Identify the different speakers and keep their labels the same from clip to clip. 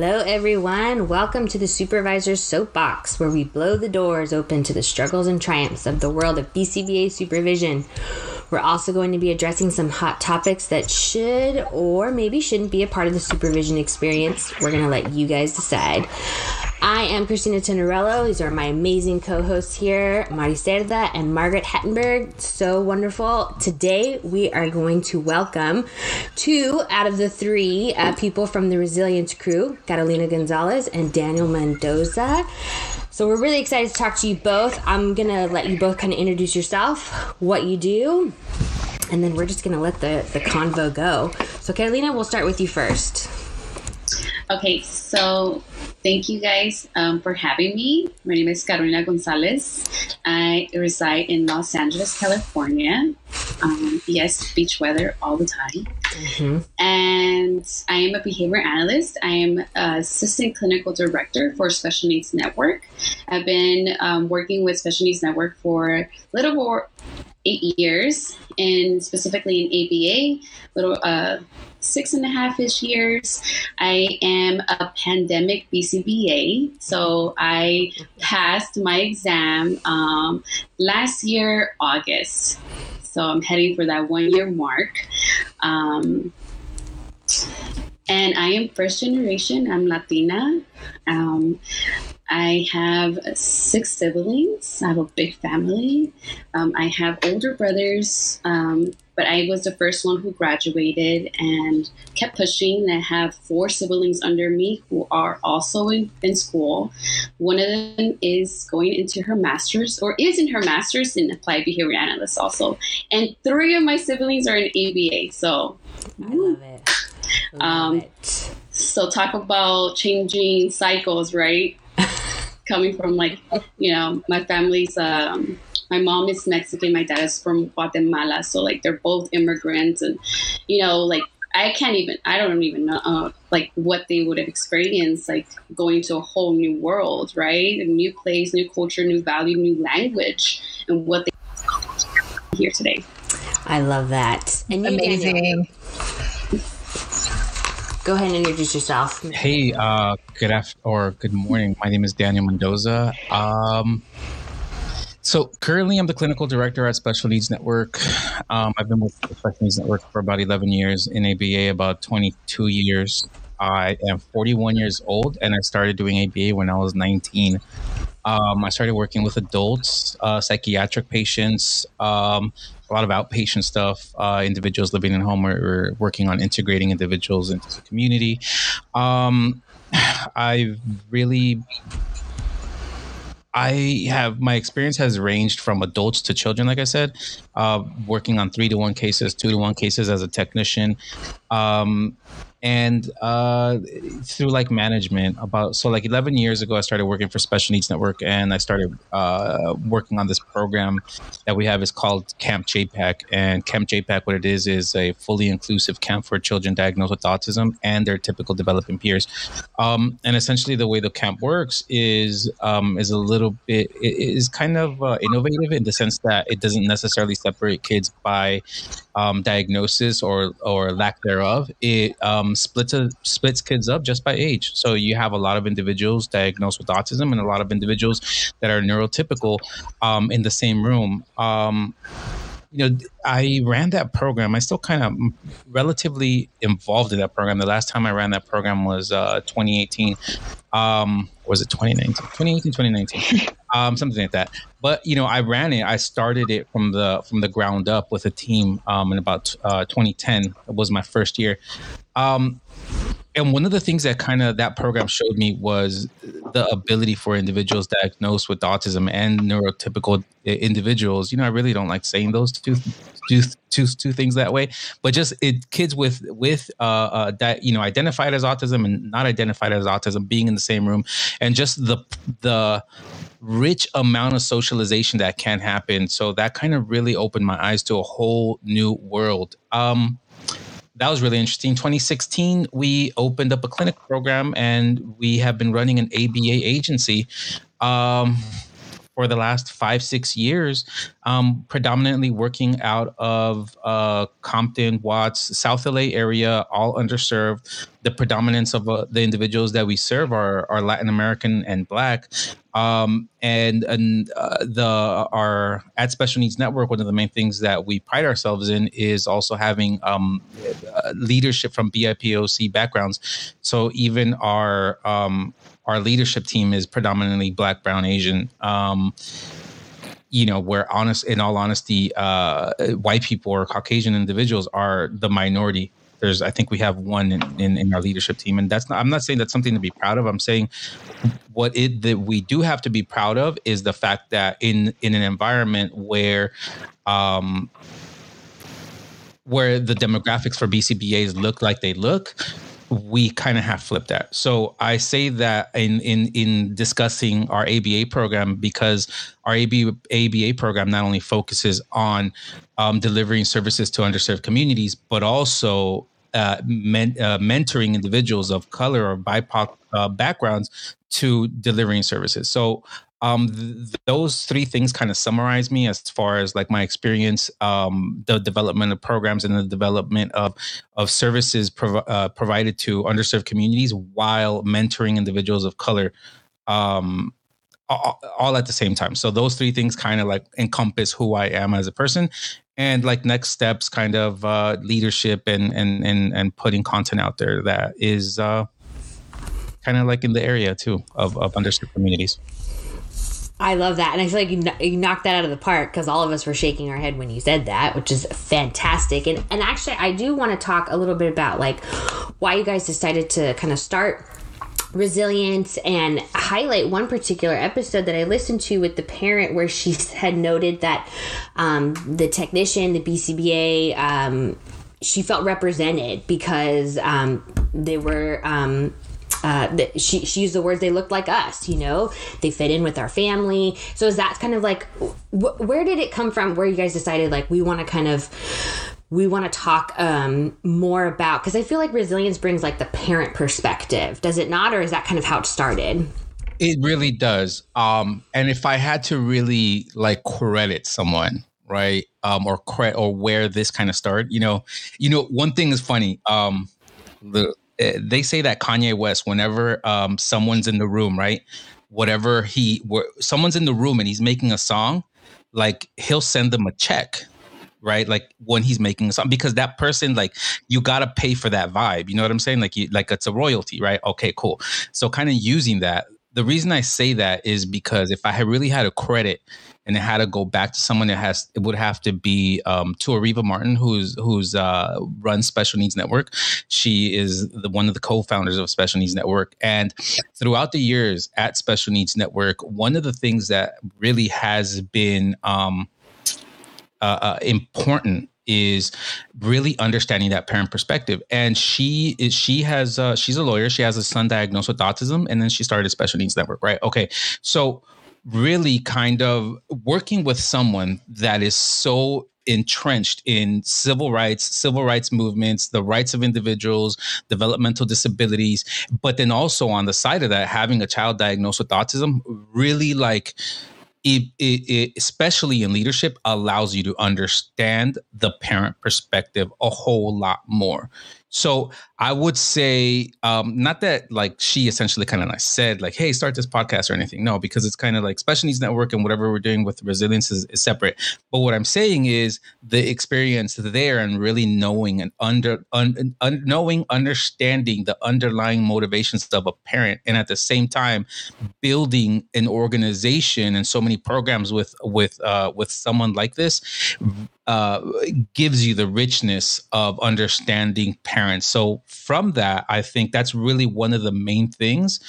Speaker 1: Hello, everyone. Welcome to the Supervisor's Soapbox, where we blow the doors open to the struggles and triumphs of the world of BCBA supervision. We're also going to be addressing some hot topics that should or maybe shouldn't be a part of the supervision experience. We're going to let you guys decide. I am Christina Tenorello. These are my amazing co hosts here, Mari Cerda and Margaret Hettenberg. So wonderful. Today, we are going to welcome two out of the three uh, people from the Resilience crew Carolina Gonzalez and Daniel Mendoza. So we're really excited to talk to you both. I'm going to let you both kind of introduce yourself, what you do, and then we're just going to let the, the convo go. So, Carolina, we'll start with you first.
Speaker 2: Okay, so thank you guys um, for having me. My name is Carolina Gonzalez. I reside in Los Angeles, California. Um, yes, beach weather all the time. Mm-hmm. And I am a behavior analyst. I am assistant clinical director for Special Needs Network. I've been um, working with Special Needs Network for a little over eight years, and specifically in ABA, little uh, six and a half ish years. I am a pandemic BCBA, so I passed my exam um, last year August. So I'm heading for that one year mark. Um, and I am first generation. I'm Latina. Um, I have six siblings. I have a big family. Um, I have older brothers, um, but I was the first one who graduated and kept pushing. I have four siblings under me who are also in, in school. One of them is going into her master's or is in her master's in applied behavior analyst also. And three of my siblings are in ABA. So
Speaker 1: I love it. Love um, it.
Speaker 2: So talk about changing cycles, right? Coming from like you know my family's um, my mom is Mexican, my dad is from Guatemala, so like they're both immigrants, and you know like I can't even I don't even know uh, like what they would have experienced like going to a whole new world, right? A new place, new culture, new value, new language, and what they here today.
Speaker 1: I love that.
Speaker 3: And amazing. Daniel,
Speaker 1: Go ahead and introduce yourself.
Speaker 4: Hey, uh, good after or good morning. My name is Daniel Mendoza. Um, so currently, I'm the clinical director at Special Needs Network. Um, I've been with Special Needs Network for about 11 years, in ABA about 22 years. I am 41 years old, and I started doing ABA when I was 19. Um, I started working with adults, uh, psychiatric patients, um, a lot of outpatient stuff, uh, individuals living in home. We're, we're, working on integrating individuals into the community. Um, I've really I have my experience has ranged from adults to children, like I said, uh, working on three to one cases, two to one cases as a technician. Um, and uh, through like management about so like 11 years ago i started working for special needs network and i started uh, working on this program that we have. Is called camp jpac and camp jpac what it is is a fully inclusive camp for children diagnosed with autism and their typical developing peers. Um, and essentially the way the camp works is um, is a little bit is kind of uh, innovative in the sense that it doesn't necessarily separate kids by um, diagnosis or or lack thereof, it um, splits a, splits kids up just by age. So you have a lot of individuals diagnosed with autism and a lot of individuals that are neurotypical um, in the same room. Um, you know, I ran that program. I still kind of relatively involved in that program. The last time I ran that program was uh, 2018. Um, was it 2019? 2018, 2019, um, something like that. But you know, I ran it. I started it from the from the ground up with a team um, in about uh, 2010. It was my first year. Um, and one of the things that kind of that program showed me was the ability for individuals diagnosed with autism and neurotypical individuals. You know, I really don't like saying those two, two, two, two things that way, but just it kids with with uh, uh, that you know identified as autism and not identified as autism being in the same room, and just the the rich amount of socialization that can happen. So that kind of really opened my eyes to a whole new world. Um, that was really interesting. 2016, we opened up a clinic program and we have been running an ABA agency. Um, for the last five six years um, predominantly working out of uh, Compton, Watts, South LA area, all underserved. The predominance of uh, the individuals that we serve are, are Latin American and Black. Um, and and uh, the our at Special Needs Network, one of the main things that we pride ourselves in is also having um, uh, leadership from BIPOC backgrounds. So even our um, our leadership team is predominantly Black, Brown, Asian. Um, you know, where honest, in all honesty, uh, white people or Caucasian individuals are the minority. There's, I think we have one in, in, in, our leadership team, and that's not. I'm not saying that's something to be proud of. I'm saying what it that we do have to be proud of is the fact that in in an environment where, um, where the demographics for BCBAs look like they look, we kind of have flipped that. So I say that in in in discussing our ABA program because our ABA, ABA program not only focuses on um, delivering services to underserved communities, but also uh, men, uh, mentoring individuals of color or BIPOC uh, backgrounds to delivering services. So um, th- those three things kind of summarize me as far as like my experience, um, the development of programs and the development of of services prov- uh, provided to underserved communities while mentoring individuals of color. Um, all, all at the same time. So those three things kind of like encompass who I am as a person, and like next steps, kind of uh, leadership and and and and putting content out there that is uh, kind of like in the area too of of underserved communities.
Speaker 1: I love that. And I feel like you, you knocked that out of the park because all of us were shaking our head when you said that, which is fantastic. And, and actually, I do want to talk a little bit about like why you guys decided to kind of start resilience and highlight one particular episode that I listened to with the parent where she had noted that um, the technician, the BCBA, um, she felt represented because um, they were um, uh, she, she used the words they looked like us you know? They fit in with our family. So is that kind of like wh- where did it come from where you guys decided like we want to kind of we want to talk um, more about because i feel like resilience brings like the parent perspective. Does it not or is that kind of how it started?
Speaker 4: It really does. Um, and if i had to really like credit someone right um, or credit or where this kind of started you know you know one thing is funny um, the they say that Kanye West, whenever um, someone's in the room, right, whatever he, where, someone's in the room and he's making a song, like he'll send them a check, right? Like when he's making a song, because that person, like you gotta pay for that vibe. You know what I'm saying? Like you, like it's a royalty, right? Okay, cool. So kind of using that. The reason I say that is because if I had really had a credit and it had to go back to someone that has it would have to be um, to Areva Martin, who's who's uh, runs Special Needs Network. She is the, one of the co-founders of Special Needs Network, and throughout the years at Special Needs Network, one of the things that really has been um, uh, uh, important is really understanding that parent perspective. And she is she has uh, she's a lawyer. She has a son diagnosed with autism, and then she started a Special Needs Network. Right? Okay, so really kind of working with someone that is so entrenched in civil rights, civil rights movements, the rights of individuals, developmental disabilities, but then also on the side of that, having a child diagnosed with autism really like it, it, it, especially in leadership allows you to understand the parent perspective a whole lot more so I would say, um, not that like she essentially kind of like said like, "Hey, start this podcast" or anything. No, because it's kind of like Special Needs Network and whatever we're doing with resilience is, is, separate. But what I'm saying is the experience there and really knowing and under un, un, knowing, understanding the underlying motivations of a parent, and at the same time building an organization and so many programs with with uh, with someone like this uh, gives you the richness of understanding parents. So from that, I think that's really one of the main things.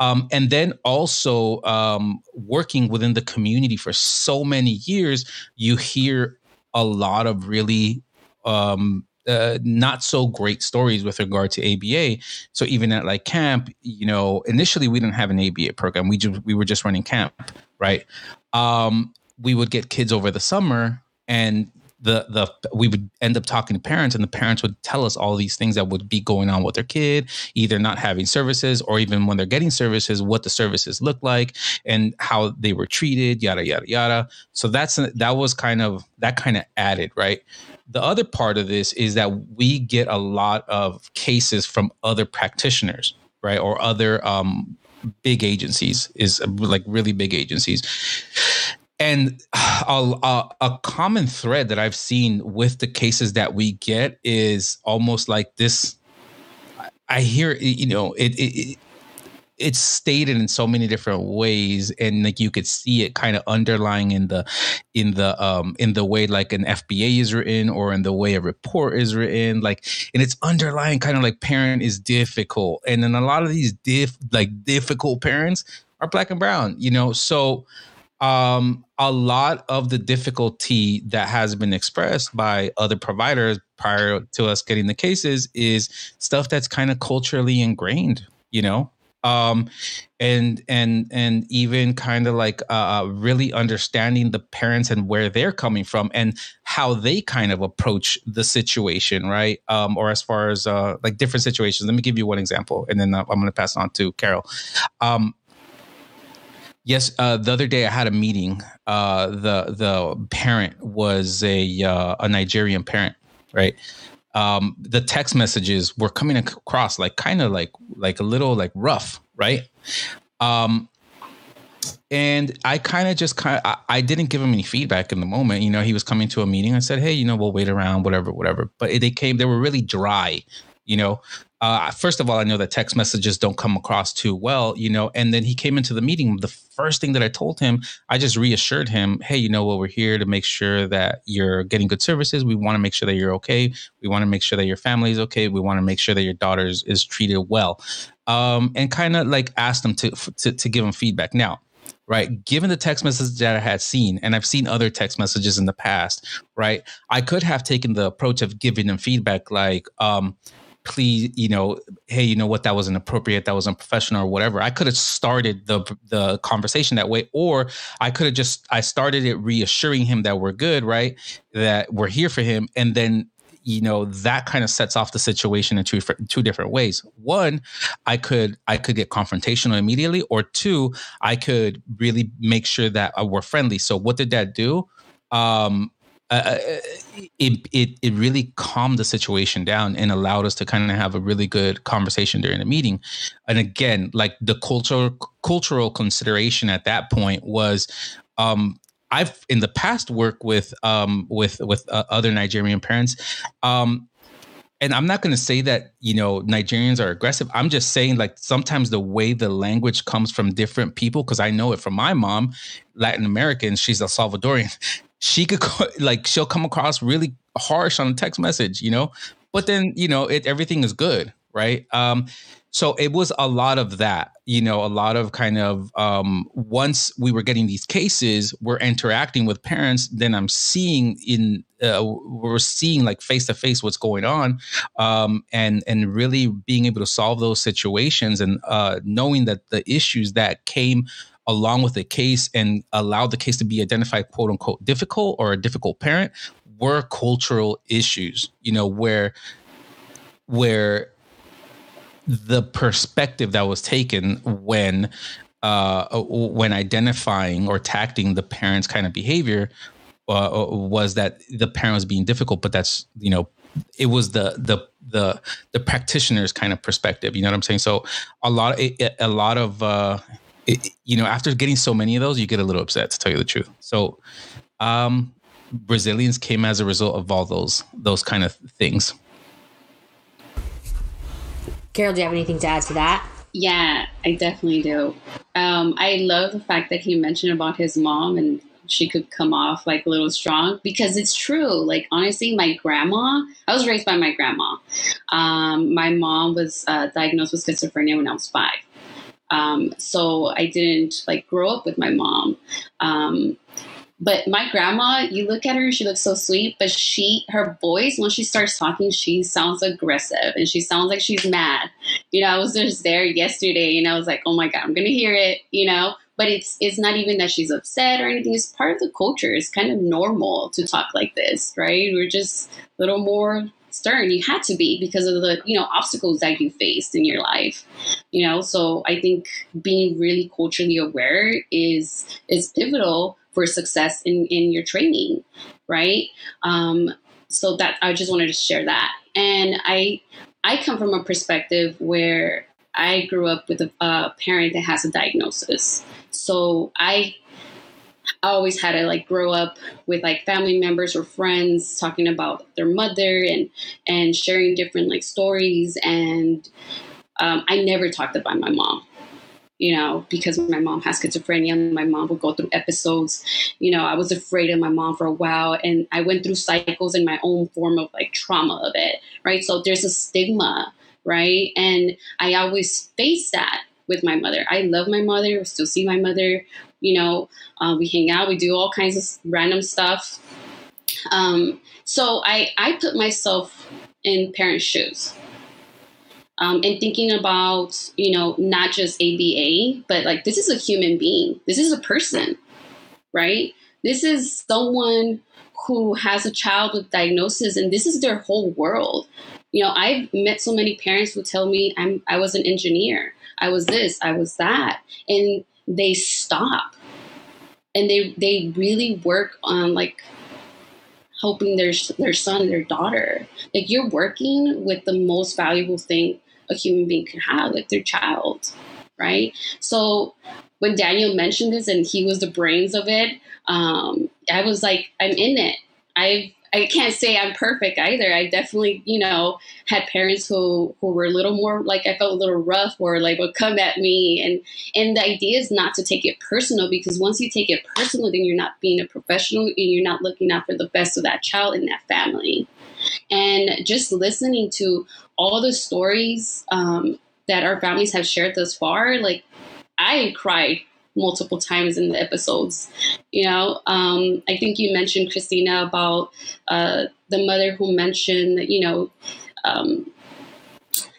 Speaker 4: Um, and then also um, working within the community for so many years, you hear a lot of really um, uh, not so great stories with regard to ABA. So even at like camp, you know, initially we didn't have an ABA program. We just we were just running camp, right? Um, we would get kids over the summer and the the we would end up talking to parents and the parents would tell us all these things that would be going on with their kid either not having services or even when they're getting services what the services look like and how they were treated yada yada yada. So that's that was kind of that kind of added right? The other part of this is that we get a lot of cases from other practitioners right? Or other um big agencies is like really big agencies and a, a, a, common thread that I've seen with the cases that we get is almost like this. I hear, you know, it, it it's stated in so many different ways and like you could see it kind of underlying in the in the um in the way like an fba is written or in the way a report is written like and it's underlying kind of like parent is difficult and then a lot of these diff like difficult parents are black and brown you know so um, a lot of the difficulty that has been expressed by other providers prior to us getting the cases is stuff that's kind of culturally ingrained, you know, um, and and and even kind of like uh, uh, really understanding the parents and where they're coming from and how they kind of approach the situation, right? Um, or as far as uh, like different situations. Let me give you one example, and then I'm going to pass on to Carol. Um, Yes, uh, the other day I had a meeting. Uh, the the parent was a uh, a Nigerian parent, right? Um, the text messages were coming across like kind of like like a little like rough, right? Um, and I kind of just kind I, I, didn't give him any feedback in the moment. You know, he was coming to a meeting. I said, "Hey, you know, we'll wait around, whatever, whatever." But they came. They were really dry. You know, uh, first of all, I know that text messages don't come across too well, you know. And then he came into the meeting. The first thing that I told him, I just reassured him, hey, you know what, we're here to make sure that you're getting good services. We want to make sure that you're okay. We want to make sure that your family is okay. We want to make sure that your daughter is, treated well. Um, and kind of like asked him to, to to give him feedback. Now, right? Given the text messages that I had seen, and I've seen other text messages in the past, right? I could have taken the approach of giving them feedback like, um, please, you know, hey, you know what, that was inappropriate, that was unprofessional, or whatever. I could have started the the conversation that way, or I could have just I started it reassuring him that we're good, right? That we're here for him, and then you know that kind of sets off the situation in two two different ways. One, I could I could get confrontational immediately, or two, I could really make sure that uh, we're friendly. So what did that do? Um, uh, it, it it really calmed the situation down and allowed us to kind of have a really good conversation during the meeting. And again, like the cultural cultural consideration at that point was, um, I've in the past worked with um, with with uh, other Nigerian parents. Um, and I'm not going to say that you know Nigerians are aggressive. I'm just saying like sometimes the way the language comes from different people because I know it from my mom, Latin American. She's a Salvadorian she could like she'll come across really harsh on a text message, you know, but then you know it everything is good, right? Um, so it was a lot of that, you know, a lot of kind of um, once we were getting these cases, we're interacting with parents. Then I'm seeing in uh, we're seeing like face to face what's going on, um, and and really being able to solve those situations and uh, knowing that the issues that came along with the case and allow the case to be identified quote unquote difficult or a difficult parent were cultural issues you know where where the perspective that was taken when uh, when identifying or tacting the parent's kind of behavior uh, was that the parent was being difficult, but that's you know it was the the the the practitioner's kind of perspective. You know what I'm saying? So a lot of, a lot of uh, it, you know, after getting so many of those, you get a little upset to tell you the truth. So, um, Resilience came as a result of all those those kind of things.
Speaker 1: Carol, do you have anything to add to that?
Speaker 2: Yeah, I definitely do. Um, I love the fact that he mentioned about his mom and she could come off like a little strong because it's true. Like honestly, my grandma, I was raised by my grandma. Um, my mom was uh, diagnosed with schizophrenia when I was five. Um, so I didn't like grow up with my mom. Um, but my grandma, you look at her, she looks so sweet, but she, her voice, when she starts talking, she sounds aggressive and she sounds like she's mad. You know, I was just there yesterday and I was like, oh my God, I'm going to hear it, you know, but it's it's not even that she's upset or anything. It's part of the culture. It's kind of normal to talk like this, right? We're just a little more stern. You had to be because of the you know obstacles that you faced in your life. You know, so I think being really culturally aware is is pivotal for success in in your training, right? Um, so that I just wanted to share that, and I I come from a perspective where I grew up with a, a parent that has a diagnosis, so I I always had to like grow up with like family members or friends talking about their mother and and sharing different like stories and um, I never talked about my mom you know because my mom has schizophrenia my mom would go through episodes you know I was afraid of my mom for a while and I went through cycles in my own form of like trauma of it right so there's a stigma right and I always face that with my mother. I love my mother. Still see my mother you know, uh, we hang out, we do all kinds of random stuff. Um, so I, I put myself in parents' shoes. Um, and thinking about, you know, not just ABA, but like this is a human being. This is a person, right? This is someone who has a child with diagnosis and this is their whole world. You know, I've met so many parents who tell me I'm I was an engineer. I was this, I was that. And they stop. And they they really work on like helping their their son their daughter. Like you're working with the most valuable thing a human being can have like their child right? So when daniel mentioned this and he was the brains of it um, i was like i'm in it. I've I can't say I'm perfect either. I definitely, you know, had parents who who were a little more like I felt a little rough or like would come at me and and the idea is not to take it personal because once you take it personal then you're not being a professional and you're not looking out for the best of that child and that family. And just listening to all the stories um, that our families have shared thus far, like I cried multiple times in the episodes. You know, um, I think you mentioned Christina about uh, the mother who mentioned, you know, um,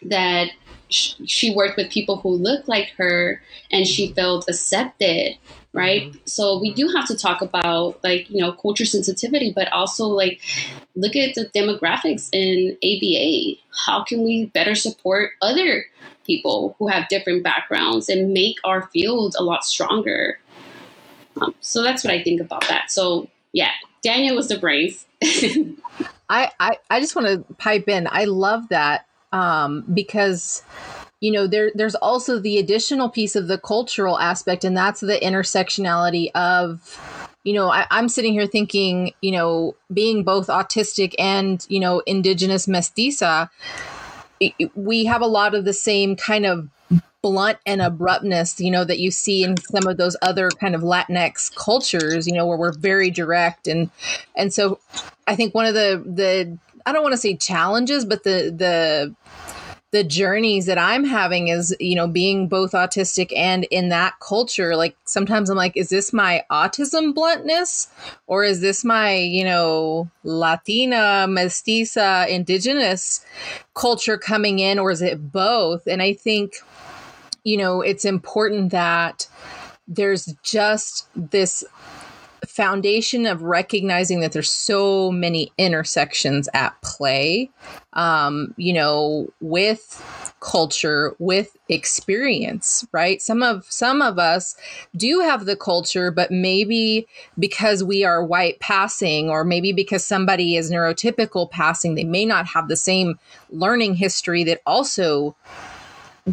Speaker 2: that she worked with people who looked like her and she felt accepted right mm-hmm. so we do have to talk about like you know culture sensitivity but also like look at the demographics in aba how can we better support other people who have different backgrounds and make our field a lot stronger. Um, so that's what I think about that. So yeah, Daniel was the brave.
Speaker 3: I, I, I just want to pipe in. I love that um, because you know there there's also the additional piece of the cultural aspect, and that's the intersectionality of you know I, i'm sitting here thinking you know being both autistic and you know indigenous mestiza we have a lot of the same kind of blunt and abruptness, you know, that you see in some of those other kind of Latinx cultures, you know, where we're very direct. And and so I think one of the the I don't want to say challenges, but the the the journeys that I'm having is, you know, being both autistic and in that culture, like sometimes I'm like, is this my autism bluntness or is this my, you know, Latina, mestiza, indigenous culture coming in or is it both? And I think, you know, it's important that there's just this foundation of recognizing that there's so many intersections at play um, you know with culture with experience right? Some of some of us do have the culture but maybe because we are white passing or maybe because somebody is neurotypical passing they may not have the same learning history that also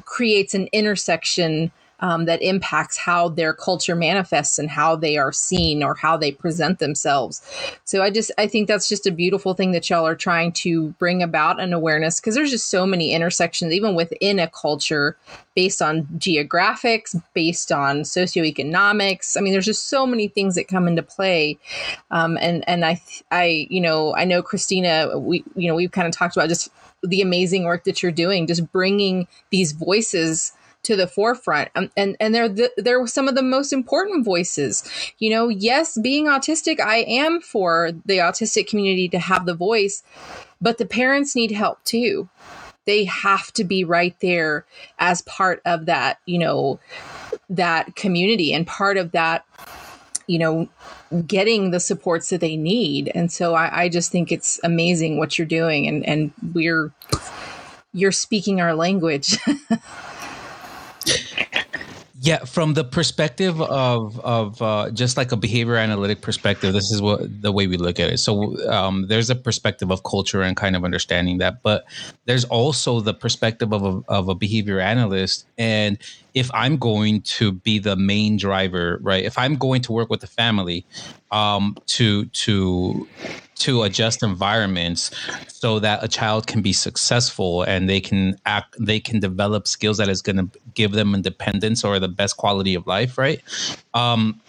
Speaker 3: creates an intersection um, that impacts how their culture manifests and how they are seen or how they present themselves. So I just I think that's just a beautiful thing that y'all are trying to bring about an awareness because there's just so many intersections even within a culture based on geographics, based on socioeconomics. I mean, there's just so many things that come into play. Um, and and I I you know I know Christina we you know we've kind of talked about just the amazing work that you're doing, just bringing these voices to the forefront. Um, and and they're the, they're some of the most important voices. You know yes being autistic i am for the autistic community to have the voice but the parents need help too. They have to be right there as part of that you know that community and part of that you know getting the supports that they need. And so i, I just think it's amazing what you're doing and and we're you're speaking our language
Speaker 4: Yeah, from the perspective of of uh, just like a behavior analytic perspective, this is what the way we look at it. So um, there's a perspective of culture and kind of understanding that, but there's also the perspective of a, of a behavior analyst. And if I'm going to be the main driver, right? If I'm going to work with the family um, to to to adjust environments so that a child can be successful and they can act they can develop skills that is going to give them independence or the best quality of life right? Um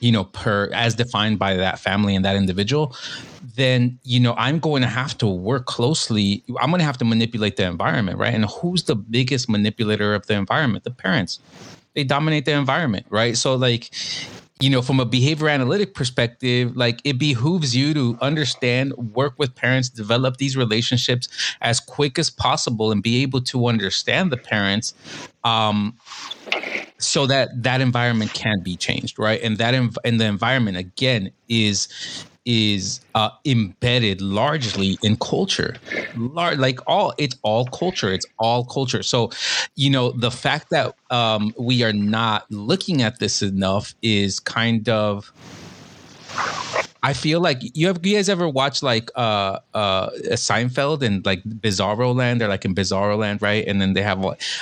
Speaker 4: you know per as defined by that family and that individual then you know i'm going to have to work closely. I'm going to have to manipulate the environment right? And who's the biggest manipulator of the environment? The parents. They dominate the environment right? So like you know, from a behavior analytic perspective, like it behooves you to understand, work with parents, develop these relationships as quick as possible, and be able to understand the parents, um, so that that environment can be changed, right? And that env- and the environment again is is uh, embedded largely in culture. Lar- like all it's all culture it's all culture. So you know the fact that um, we are not looking at this enough is kind of I feel like you have you guys ever watched like uh uh Seinfeld and like Bizarro Land? They're like in Bizarro Land, right? And then they have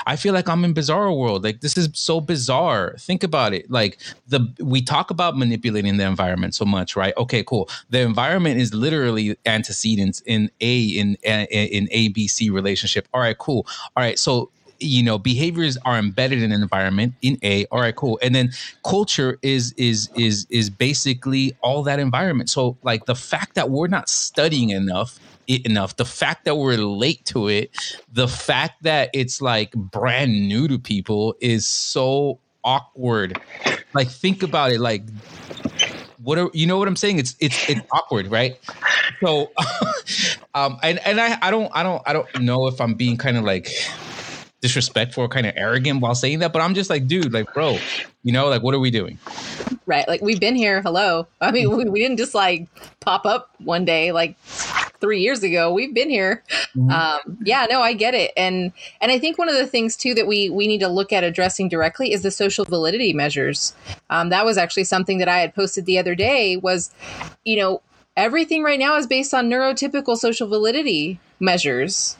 Speaker 4: I feel like I'm in Bizarro World. Like this is so bizarre. Think about it. Like the we talk about manipulating the environment so much, right? Okay, cool. The environment is literally antecedents in a in in A B C relationship. All right, cool. All right, so you know behaviors are embedded in an environment in a all right cool and then culture is is is is basically all that environment so like the fact that we're not studying enough it enough the fact that we're late to it the fact that it's like brand new to people is so awkward like think about it like what are, you know what I'm saying? It's it's it's awkward, right? So, um, and and I I don't I don't I don't know if I'm being kind of like disrespectful or kind of arrogant while saying that, but I'm just like, dude, like, bro, you know, like, what are we doing?
Speaker 3: Right. Like, we've been here. Hello. I mean, we, we didn't just like pop up one day, like three years ago. We've been here. Mm-hmm. Um, yeah, no, I get it. And, and I think one of the things too that we, we need to look at addressing directly is the social validity measures. Um, that was actually something that I had posted the other day was, you know, everything right now is based on neurotypical social validity measures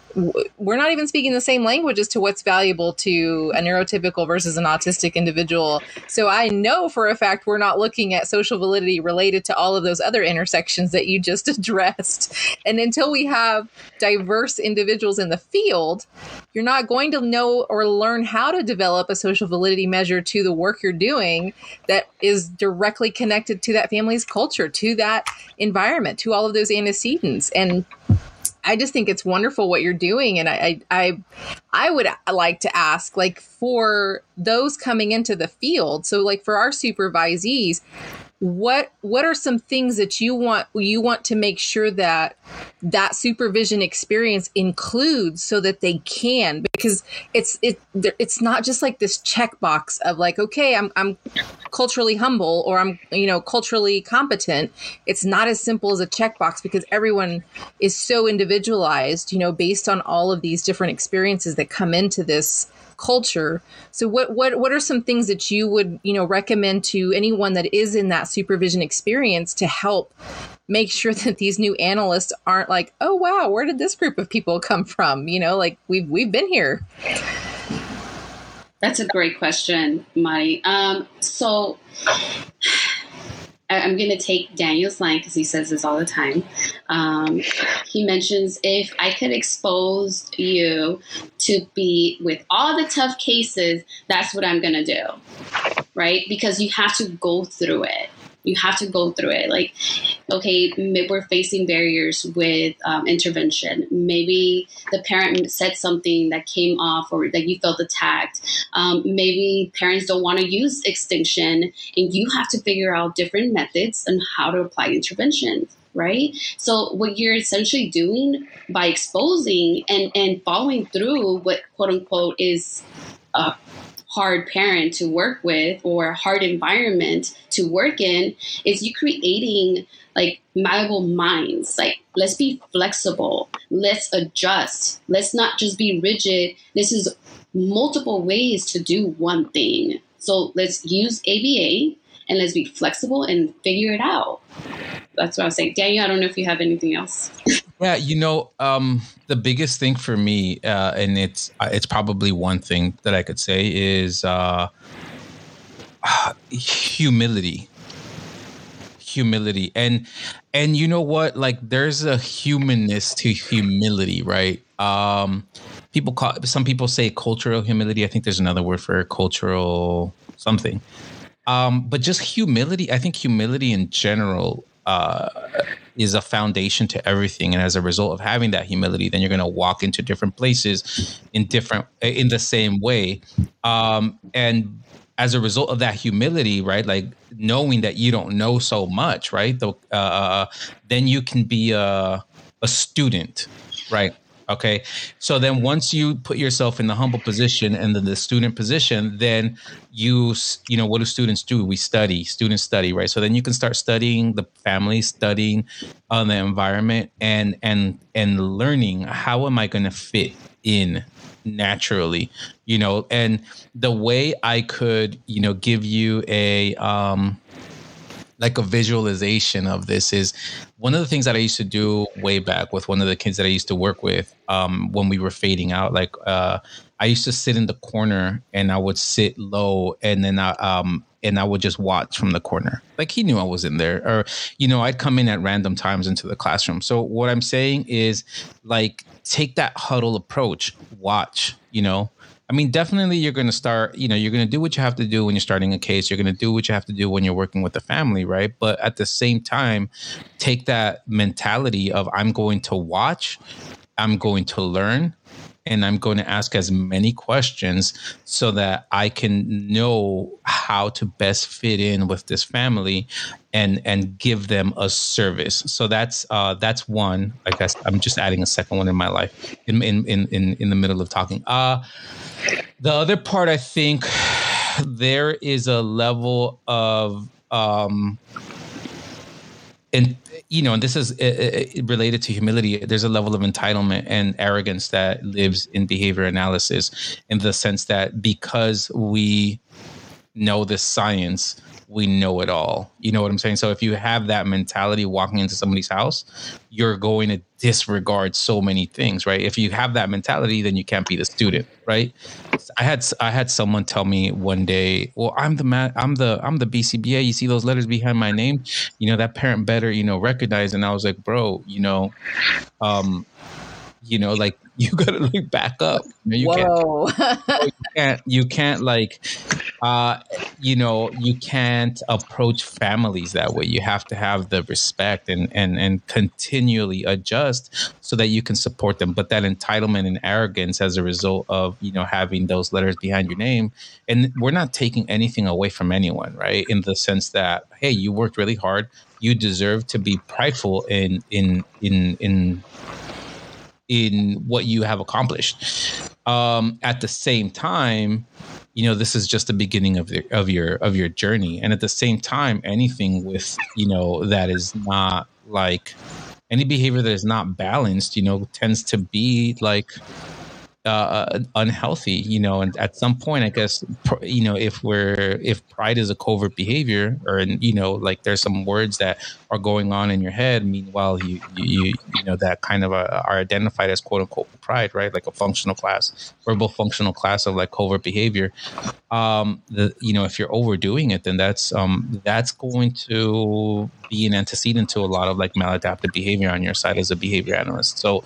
Speaker 3: we're not even speaking the same language as to what's valuable to a neurotypical versus an autistic individual. So I know for a fact we're not looking at social validity related to all of those other intersections that you just addressed. And until we have diverse individuals in the field, you're not going to know or learn how to develop a social validity measure to the work you're doing that is directly connected to that family's culture, to that environment, to all of those antecedents. And I just think it's wonderful what you're doing, and I, I, I would like to ask, like, for those coming into the field. So, like, for our supervisees, what what are some things that you want you want to make sure that that supervision experience includes so that they can? Because it's it it's not just like this checkbox of like okay I'm I'm culturally humble or I'm you know culturally competent. It's not as simple as a checkbox because everyone is so individualized you know based on all of these different experiences that come into this culture. So what what what are some things that you would, you know, recommend to anyone that is in that supervision experience to help make sure that these new analysts aren't like, "Oh wow, where did this group of people come from?" You know, like we've we've been here.
Speaker 2: That's a great question, Mari. Um, so I'm going to take Daniel's line because he says this all the time. Um, he mentions if I could expose you to be with all the tough cases, that's what I'm going to do. Right? Because you have to go through it you have to go through it. Like, okay, we're facing barriers with um, intervention. Maybe the parent said something that came off or that you felt attacked. Um, maybe parents don't want to use extinction, and you have to figure out different methods and how to apply intervention right? So what you're essentially doing by exposing and and following through what quote unquote is a hard parent to work with or hard environment to work in is you creating like malleable minds. Like let's be flexible. Let's adjust. Let's not just be rigid. This is multiple ways to do one thing. So let's use aba and let's be flexible and figure it out. That's what i was saying. Daniel i don't know if you have anything else
Speaker 4: Yeah, you know, um, the biggest thing for me, uh, and it's uh, it's probably one thing that I could say is uh, humility. Humility, and and you know what? Like, there's a humanness to humility, right? Um, people call some people say cultural humility. I think there's another word for cultural something. Um, but just humility. I think humility in general uh, is a foundation to everything. And as a result of having that humility then you're going to walk into different places in different in the same way. Um, and as a result of that humility right like knowing that you don't know so much right the, uh, then you can be a, a student right Okay. So then once you put yourself in the humble position and then the student position, then you, you know, what do students do? We study, students study, right? So then you can start studying the family, studying on uh, the environment and, and, and learning how am I going to fit in naturally, you know, and the way I could, you know, give you a, um, like a visualization of this is one of the things that I used to do way back with one of the kids that I used to work with um, when we were fading out. Like uh, I used to sit in the corner and I would sit low and then I um and I would just watch from the corner. Like he knew I was in there, or you know, I'd come in at random times into the classroom. So what I'm saying is like take that huddle approach, watch, you know, I mean, definitely you're going to start, you know, you're going to do what you have to do when you're starting a case. You're going to do what you have to do when you're working with the family, right? But at the same time, take that mentality of I'm going to watch, I'm going to learn, and I'm going to ask as many questions so that I can know how to best fit in with this family and and give them a service. So that's uh, that's one. I guess I'm just adding a second one in my life in in in in, in the middle of talking. Uh the other part, I think, there is a level of, um, and you know, and this is uh, related to humility. There's a level of entitlement and arrogance that lives in behavior analysis, in the sense that because we know this science, we know it all. You know what I'm saying? So if you have that mentality walking into somebody's house, you're going to disregard so many things, right? If you have that mentality, then you can't be the student, right? I had I had someone tell me one day, "Well, I'm the man, I'm the I'm the BCBA. You see those letters behind my name? You know that parent better, you know, recognize." And I was like, "Bro, you know, um, you know, like you gotta like back up. You, you
Speaker 3: Whoa.
Speaker 4: Can't, you can't you can't like uh you know you can't approach families that way. You have to have the respect and and and continually adjust so that you can support them. But that entitlement and arrogance as a result of you know having those letters behind your name, and we're not taking anything away from anyone, right? In the sense that hey, you worked really hard. You deserve to be prideful in in in in in what you have accomplished. Um, at the same time, you know this is just the beginning of your of your of your journey, and at the same time, anything with you know that is not like any behavior that is not balanced, you know, tends to be like uh, unhealthy, you know, and at some point, I guess, you know, if we're if pride is a covert behavior, or you know, like there's some words that are going on in your head, meanwhile, you you you know that kind of uh, are identified as quote unquote pride, right? Like a functional class, verbal functional class of like covert behavior. Um, the you know, if you're overdoing it, then that's um that's going to be an antecedent to a lot of like maladaptive behavior on your side as a behavior analyst. So,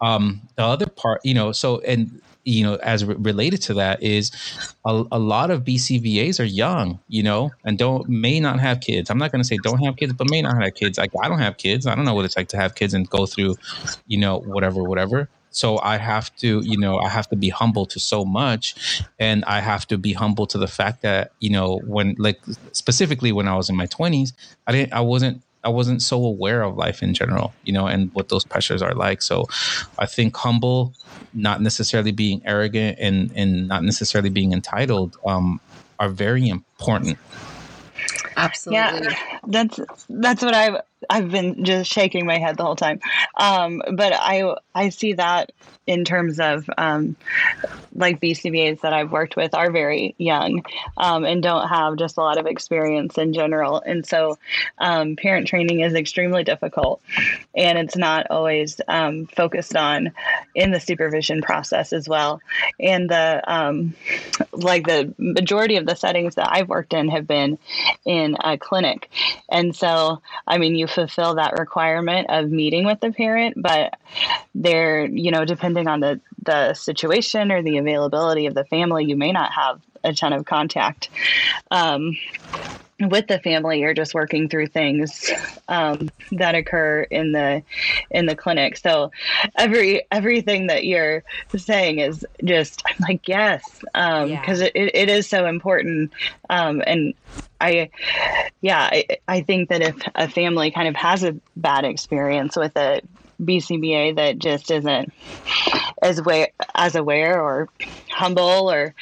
Speaker 4: um, the other part, you know, so and you know, as re- related to that is a, a lot of BCBAs are young, you know, and don't may not have kids. I'm not going to say don't have kids, but may not have kids. Like I don't have kids. I don't know what it's like to have kids and go through, you know, whatever, whatever. So I have to, you know, I have to be humble to so much, and I have to be humble to the fact that, you know, when like specifically when I was in my 20s, I didn't, I wasn't I wasn't so aware of life in general, you know, and what those pressures are like. So I think humble, not necessarily being arrogant and and not necessarily being entitled um, are very important.
Speaker 3: Absolutely.
Speaker 5: Yeah, that's that's what I've I've been just shaking my head the whole time. Um, but I I see that in terms of um, like BCBAs that I've worked with are very young um, and don't have just a lot of experience in general. And so um, parent training is extremely difficult and it's not always um, focused on in the supervision process as well. And the um, like the majority of the settings that I've worked in have been in a clinic. And so, I mean, you fulfill that requirement of meeting with the parent, but they're, you know, depending on the, the situation or the availability of the family, you may not have a ton of contact. Um, with the family you're just working through things um, that occur in the in the clinic so every everything that you're saying is just i'm like yes because um, yeah. it, it is so important um, and i yeah I, I think that if a family kind of has a bad experience with a BCBA that just isn't as aware, as aware or humble or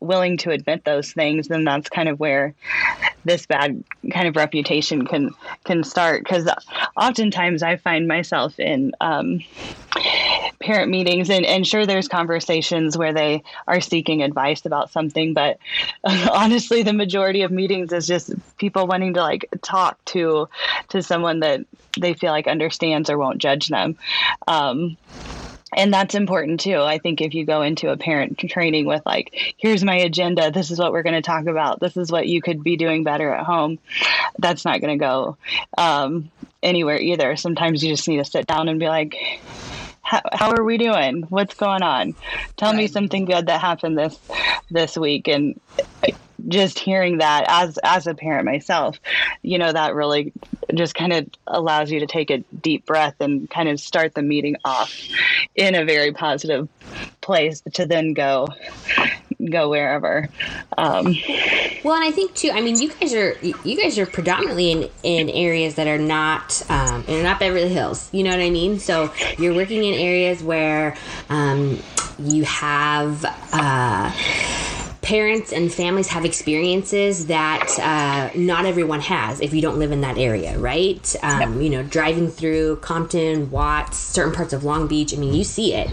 Speaker 5: willing to admit those things, then that's kind of where this bad kind of reputation can can start. Because oftentimes I find myself in um, parent meetings, and, and sure, there's conversations where they are seeking advice about something, but honestly, the majority of meetings is just people wanting to like talk to to someone that they feel like understands or won't judge them. Um, and that's important too. I think if you go into a parent training with like, here's my agenda, this is what we're going to talk about, this is what you could be doing better at home, that's not going to go um, anywhere either. Sometimes you just need to sit down and be like, how, how are we doing? What's going on? Tell right. me something good that happened this this week, and just hearing that as as a parent myself, you know, that really just kind of allows you to take a deep breath and kind of start the meeting off in a very positive place to then go go wherever. Um,
Speaker 1: well, and I think too. I mean, you guys are you guys are predominantly in in areas that are not um, and not Beverly Hills. You know what I mean? So you're working in areas where um, you have. Uh, parents and families have experiences that uh, not everyone has if you don't live in that area, right? Um, yep. You know, driving through Compton, Watts, certain parts of Long Beach, I mean, you see it.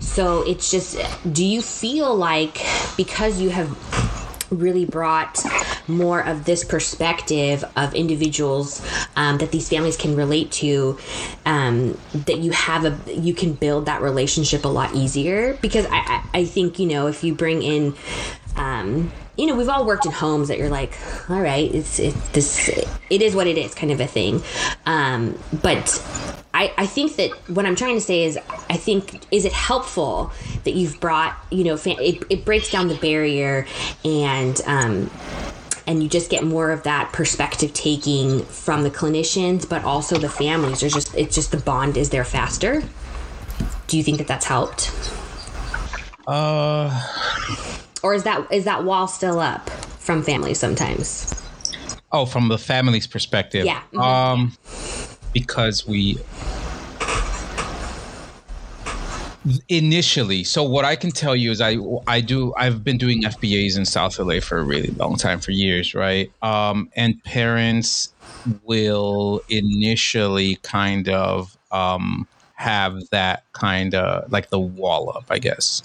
Speaker 1: So it's just, do you feel like because you have really brought more of this perspective of individuals um, that these families can relate to um, that you have a you can build that relationship a lot easier because I, I think you know if you bring in um, you know, we've all worked in homes that you're like, all right, it's it, this, it is what it is, kind of a thing. Um, but I, I think that what I'm trying to say is, I think, is it helpful that you've brought, you know, it, it breaks down the barrier and, um, and you just get more of that perspective taking from the clinicians, but also the families. There's just, it's just the bond is there faster. Do you think that that's helped? Uh, or is that is that wall still up from family sometimes?
Speaker 4: Oh, from the family's perspective.
Speaker 1: Yeah.
Speaker 4: Mm-hmm. Um, because we initially so what i can tell you is i i do i've been doing fbas in south la for a really long time for years right um and parents will initially kind of um have that kind of like the wall up i guess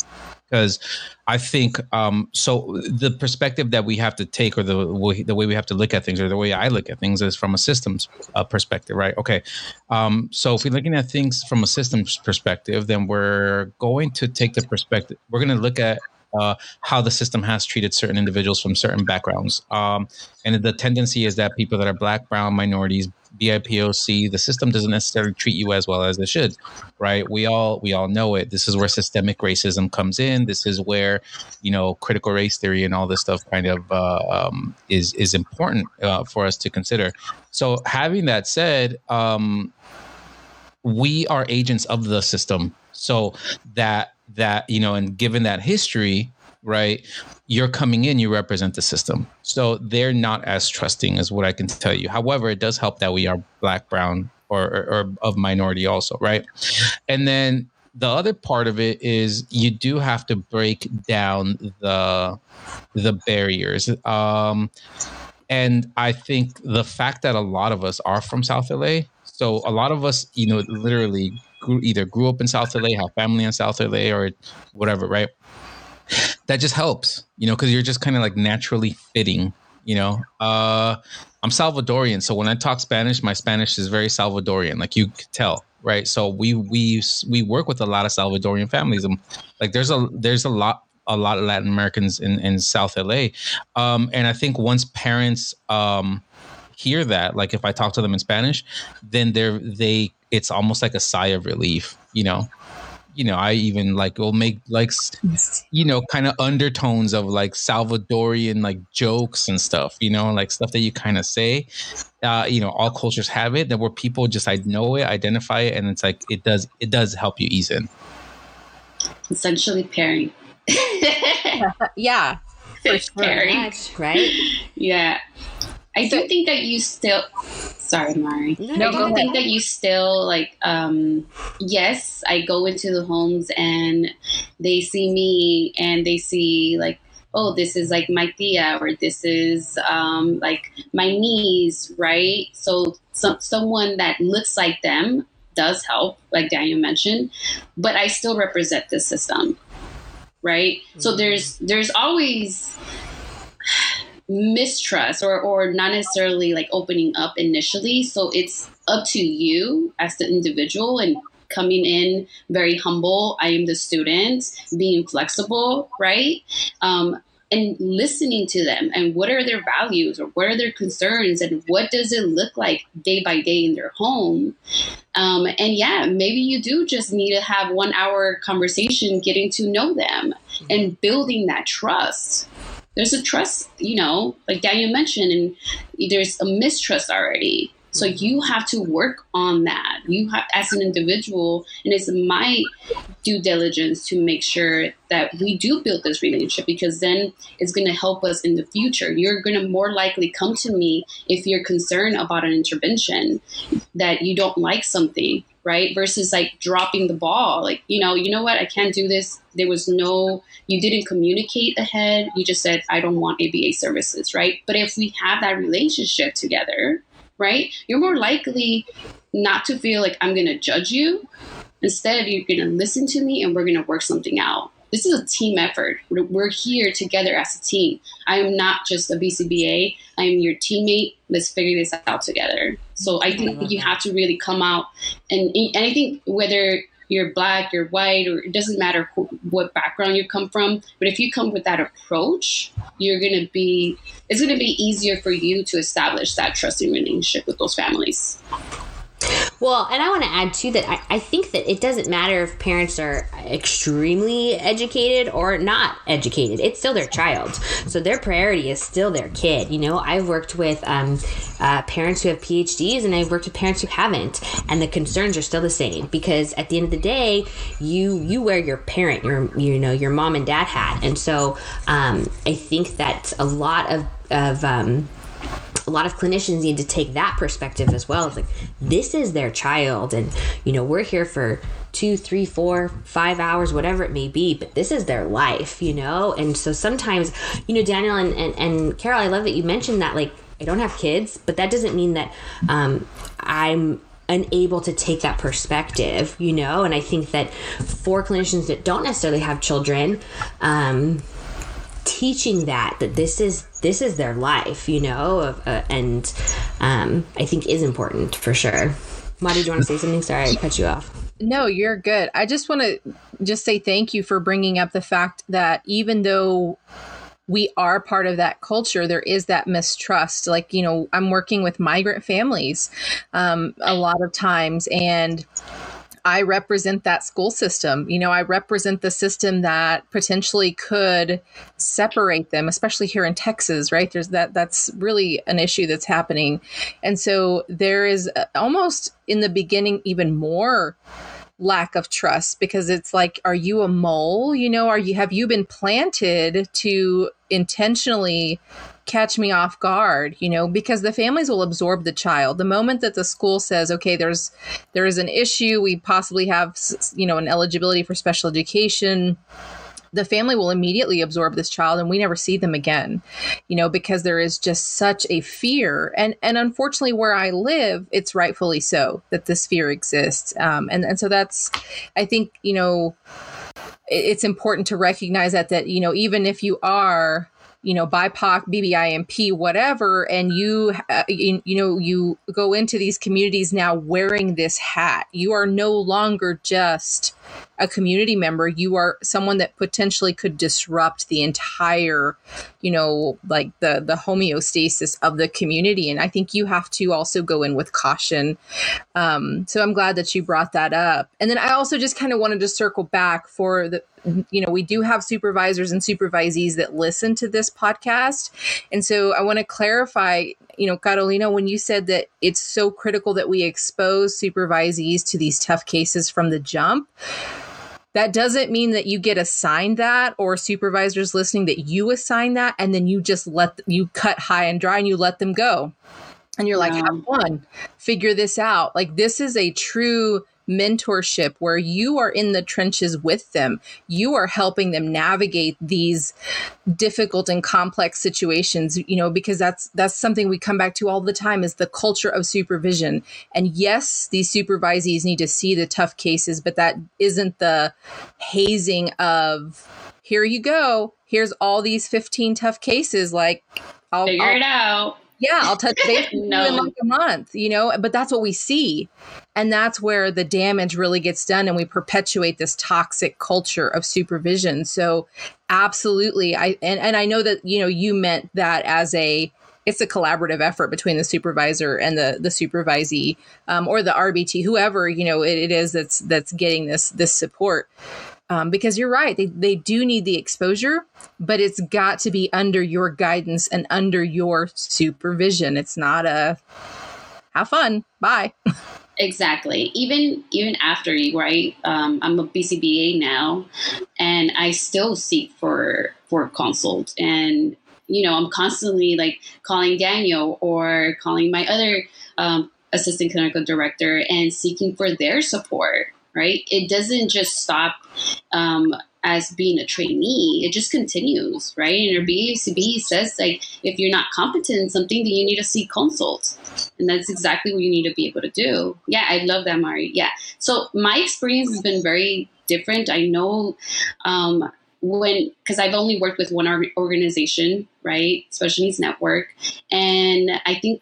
Speaker 4: because I think um, so. The perspective that we have to take, or the way, the way we have to look at things, or the way I look at things, is from a systems uh, perspective, right? Okay. Um, so if we're looking at things from a systems perspective, then we're going to take the perspective. We're going to look at uh, how the system has treated certain individuals from certain backgrounds. Um, and the tendency is that people that are black, brown, minorities, BIPOC, the system doesn't necessarily treat you as well as it should, right? We all we all know it. This is where systemic racism comes in. This is where, you know, critical race theory and all this stuff kind of uh, um, is is important uh, for us to consider. So, having that said, um, we are agents of the system, so that that you know, and given that history, right? You're coming in, you represent the system. So they're not as trusting as what I can tell you. However, it does help that we are black, brown, or, or, or of minority also, right? And then the other part of it is you do have to break down the the barriers. Um, and I think the fact that a lot of us are from South LA, so a lot of us, you know, literally grew, either grew up in South LA, have family in South LA, or whatever, right? That just helps, you know, because you're just kind of like naturally fitting, you know. Uh, I'm Salvadorian, so when I talk Spanish, my Spanish is very Salvadorian, like you could tell, right? So we we we work with a lot of Salvadorian families, and like there's a there's a lot a lot of Latin Americans in in South LA, um, and I think once parents um, hear that, like if I talk to them in Spanish, then they're they it's almost like a sigh of relief, you know. You know, I even like will make like you know kind of undertones of like Salvadorian like jokes and stuff, you know, like stuff that you kind of say. Uh, you know, all cultures have it. That where people just I know it, identify it, and it's like it does it does help you ease in.
Speaker 2: Essentially, pairing.
Speaker 3: yeah,
Speaker 2: for sure. Pairing.
Speaker 1: right?
Speaker 2: Yeah. I do think that you still. Sorry, Mari. No, I do think that you still like. Um, yes, I go into the homes and they see me and they see like, oh, this is like my tia or this is um, like my niece, right? So, so someone that looks like them does help, like Daniel mentioned, but I still represent the system, right? Mm-hmm. So there's there's always mistrust or or not necessarily like opening up initially. So it's up to you as the individual and coming in very humble. I am the student being flexible right? Um, and listening to them and what are their values or what are their concerns and what does it look like day by day in their home? Um, and yeah maybe you do just need to have one hour conversation getting to know them and building that trust there's a trust, you know, like Daniel mentioned, and there's a mistrust already. So mm-hmm. you have to work on that. You have, as an individual, and it's my due diligence to make sure that we do build this relationship because then it's going to help us in the future. You're going to more likely come to me if you're concerned about an intervention that you don't like something right? Versus like dropping the ball. Like, you know, you know what? I can't do this. There was no, you didn't communicate ahead. You just said, I don't want ABA services, right? But if we have that relationship together, right, you're more likely not to feel like I'm going to judge you. Instead, you're going to listen to me and we're going to work something out this is a team effort. We're here together as a team. I am not just a BCBA. I am your teammate. Let's figure this out together. So I think I you that. have to really come out and, and I think whether you're black, you're white, or it doesn't matter who, what background you come from. But if you come with that approach, you're going to be, it's going to be easier for you to establish that trusting relationship with those families.
Speaker 1: Well, and I want to add too that I, I, think that it doesn't matter if parents are extremely educated or not educated. It's still their child. So their priority is still their kid. You know, I've worked with um, uh, parents who have PhDs and I've worked with parents who haven't. And the concerns are still the same because at the end of the day, you you wear your parent, your you know, your mom and dad hat. And so um, I think that a lot of, of um, a lot of clinicians need to take that perspective as well. It's like this is their child, and you know we're here for two, three, four, five hours, whatever it may be, but this is their life, you know. And so sometimes, you know, Daniel and and, and Carol, I love that you mentioned that. Like, I don't have kids, but that doesn't mean that um, I'm unable to take that perspective, you know. And I think that for clinicians that don't necessarily have children. Um, teaching that that this is this is their life you know uh, and um, i think is important for sure. Madi, do you want to say something? Sorry i cut you off.
Speaker 3: No you're good. I just want to just say thank you for bringing up the fact that even though we are part of that culture there is that mistrust. Like you know i'm working with migrant families um, a lot of times and I represent that school system. You know, I represent the system that potentially could separate them, especially here in Texas, right? There's that that's really an issue that's happening. And so there is uh, almost in the beginning even more lack of trust because it's like are you a mole you know are you have you been planted to intentionally catch me off guard you know because the families will absorb the child. The moment that the school says okay there's there is an issue we possibly have you know an eligibility for special education the family will immediately absorb this child and we never see them again you know because there is just such a fear. And and unfortunately where i live it's rightfully so that this fear exists. Um, and and so that's i think you know it's important to recognize that that you know even if you are you know BIPOC, BBIMP, whatever, and you, uh, you you know you go into these communities now wearing this hat. You are no longer just a community member. You are someone that potentially could disrupt the entire, you know, like the the homeostasis of the community. And I think you have to also go in with caution. Um, so I'm glad that you brought that up. And then I also just kind of wanted to circle back for the you know, we do have supervisors and supervisees that listen to this podcast. And so I want to clarify, you know, Carolina, when you said that it's so critical that we expose supervisees to these tough cases from the jump, that doesn't mean that you get assigned that or supervisors listening that you assign that and then you just let you cut high and dry and you let them go. And you're like have fun. Figure this out. Like this is a true mentorship where you are in the trenches with them. You are helping them navigate these difficult and complex situations, you know, because that's that's something we come back to all the time is the culture of supervision. And yes, these supervisees need to see the tough cases, but that isn't the hazing of here you go. Here's all these 15 tough cases like
Speaker 2: I'll figure I'll, it out
Speaker 3: yeah, I'll touch base no. in like a month, you know, but that's what we see. And that's where the damage really gets done. And we perpetuate this toxic culture of supervision. So absolutely. I, and, and I know that, you know, you meant that as a, it's a collaborative effort between the supervisor and the the supervisee um, or the RBT, whoever you know it, it is that's that's getting this this support um, because you're right they, they do need the exposure but it's got to be under your guidance and under your supervision. It's not a have fun bye.
Speaker 2: Exactly. Even even after you right? Um, i'm a bcba now and i still seek for for consult. And you know i'm constantly like calling daniel or calling my other um, assistant clinical director and seeking for their support right? It doesn't just stop um, as being a trainee. It just continues, right? And your BACB says like if you're not competent in something, then you need to seek consult. And that's exactly what you need to be able to do. Yeah, I love that, Mari. Yeah. So my experience has been very different. I know um, when because I've only worked with one organization, right? Special Needs Network, and I think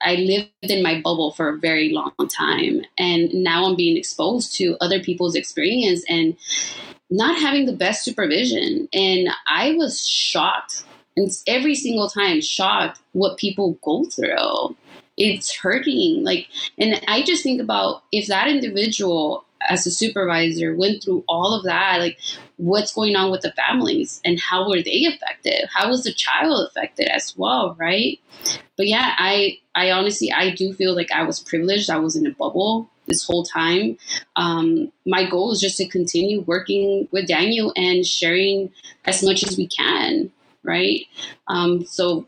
Speaker 2: I lived in my bubble for a very long time. And now I'm being exposed to other people's experience and not having the best supervision. And I was shocked. And every single time, shocked what people go through. It's hurting. Like, and I just think about if that individual as a supervisor went through all of that like what's going on with the families and how were they affected? How was the child affected as well right? But yeah i i honestly i do feel like i was privileged. I was in a bubble this whole time. Um, my goal is just to continue working with daniel and sharing as much as we can right? Um, so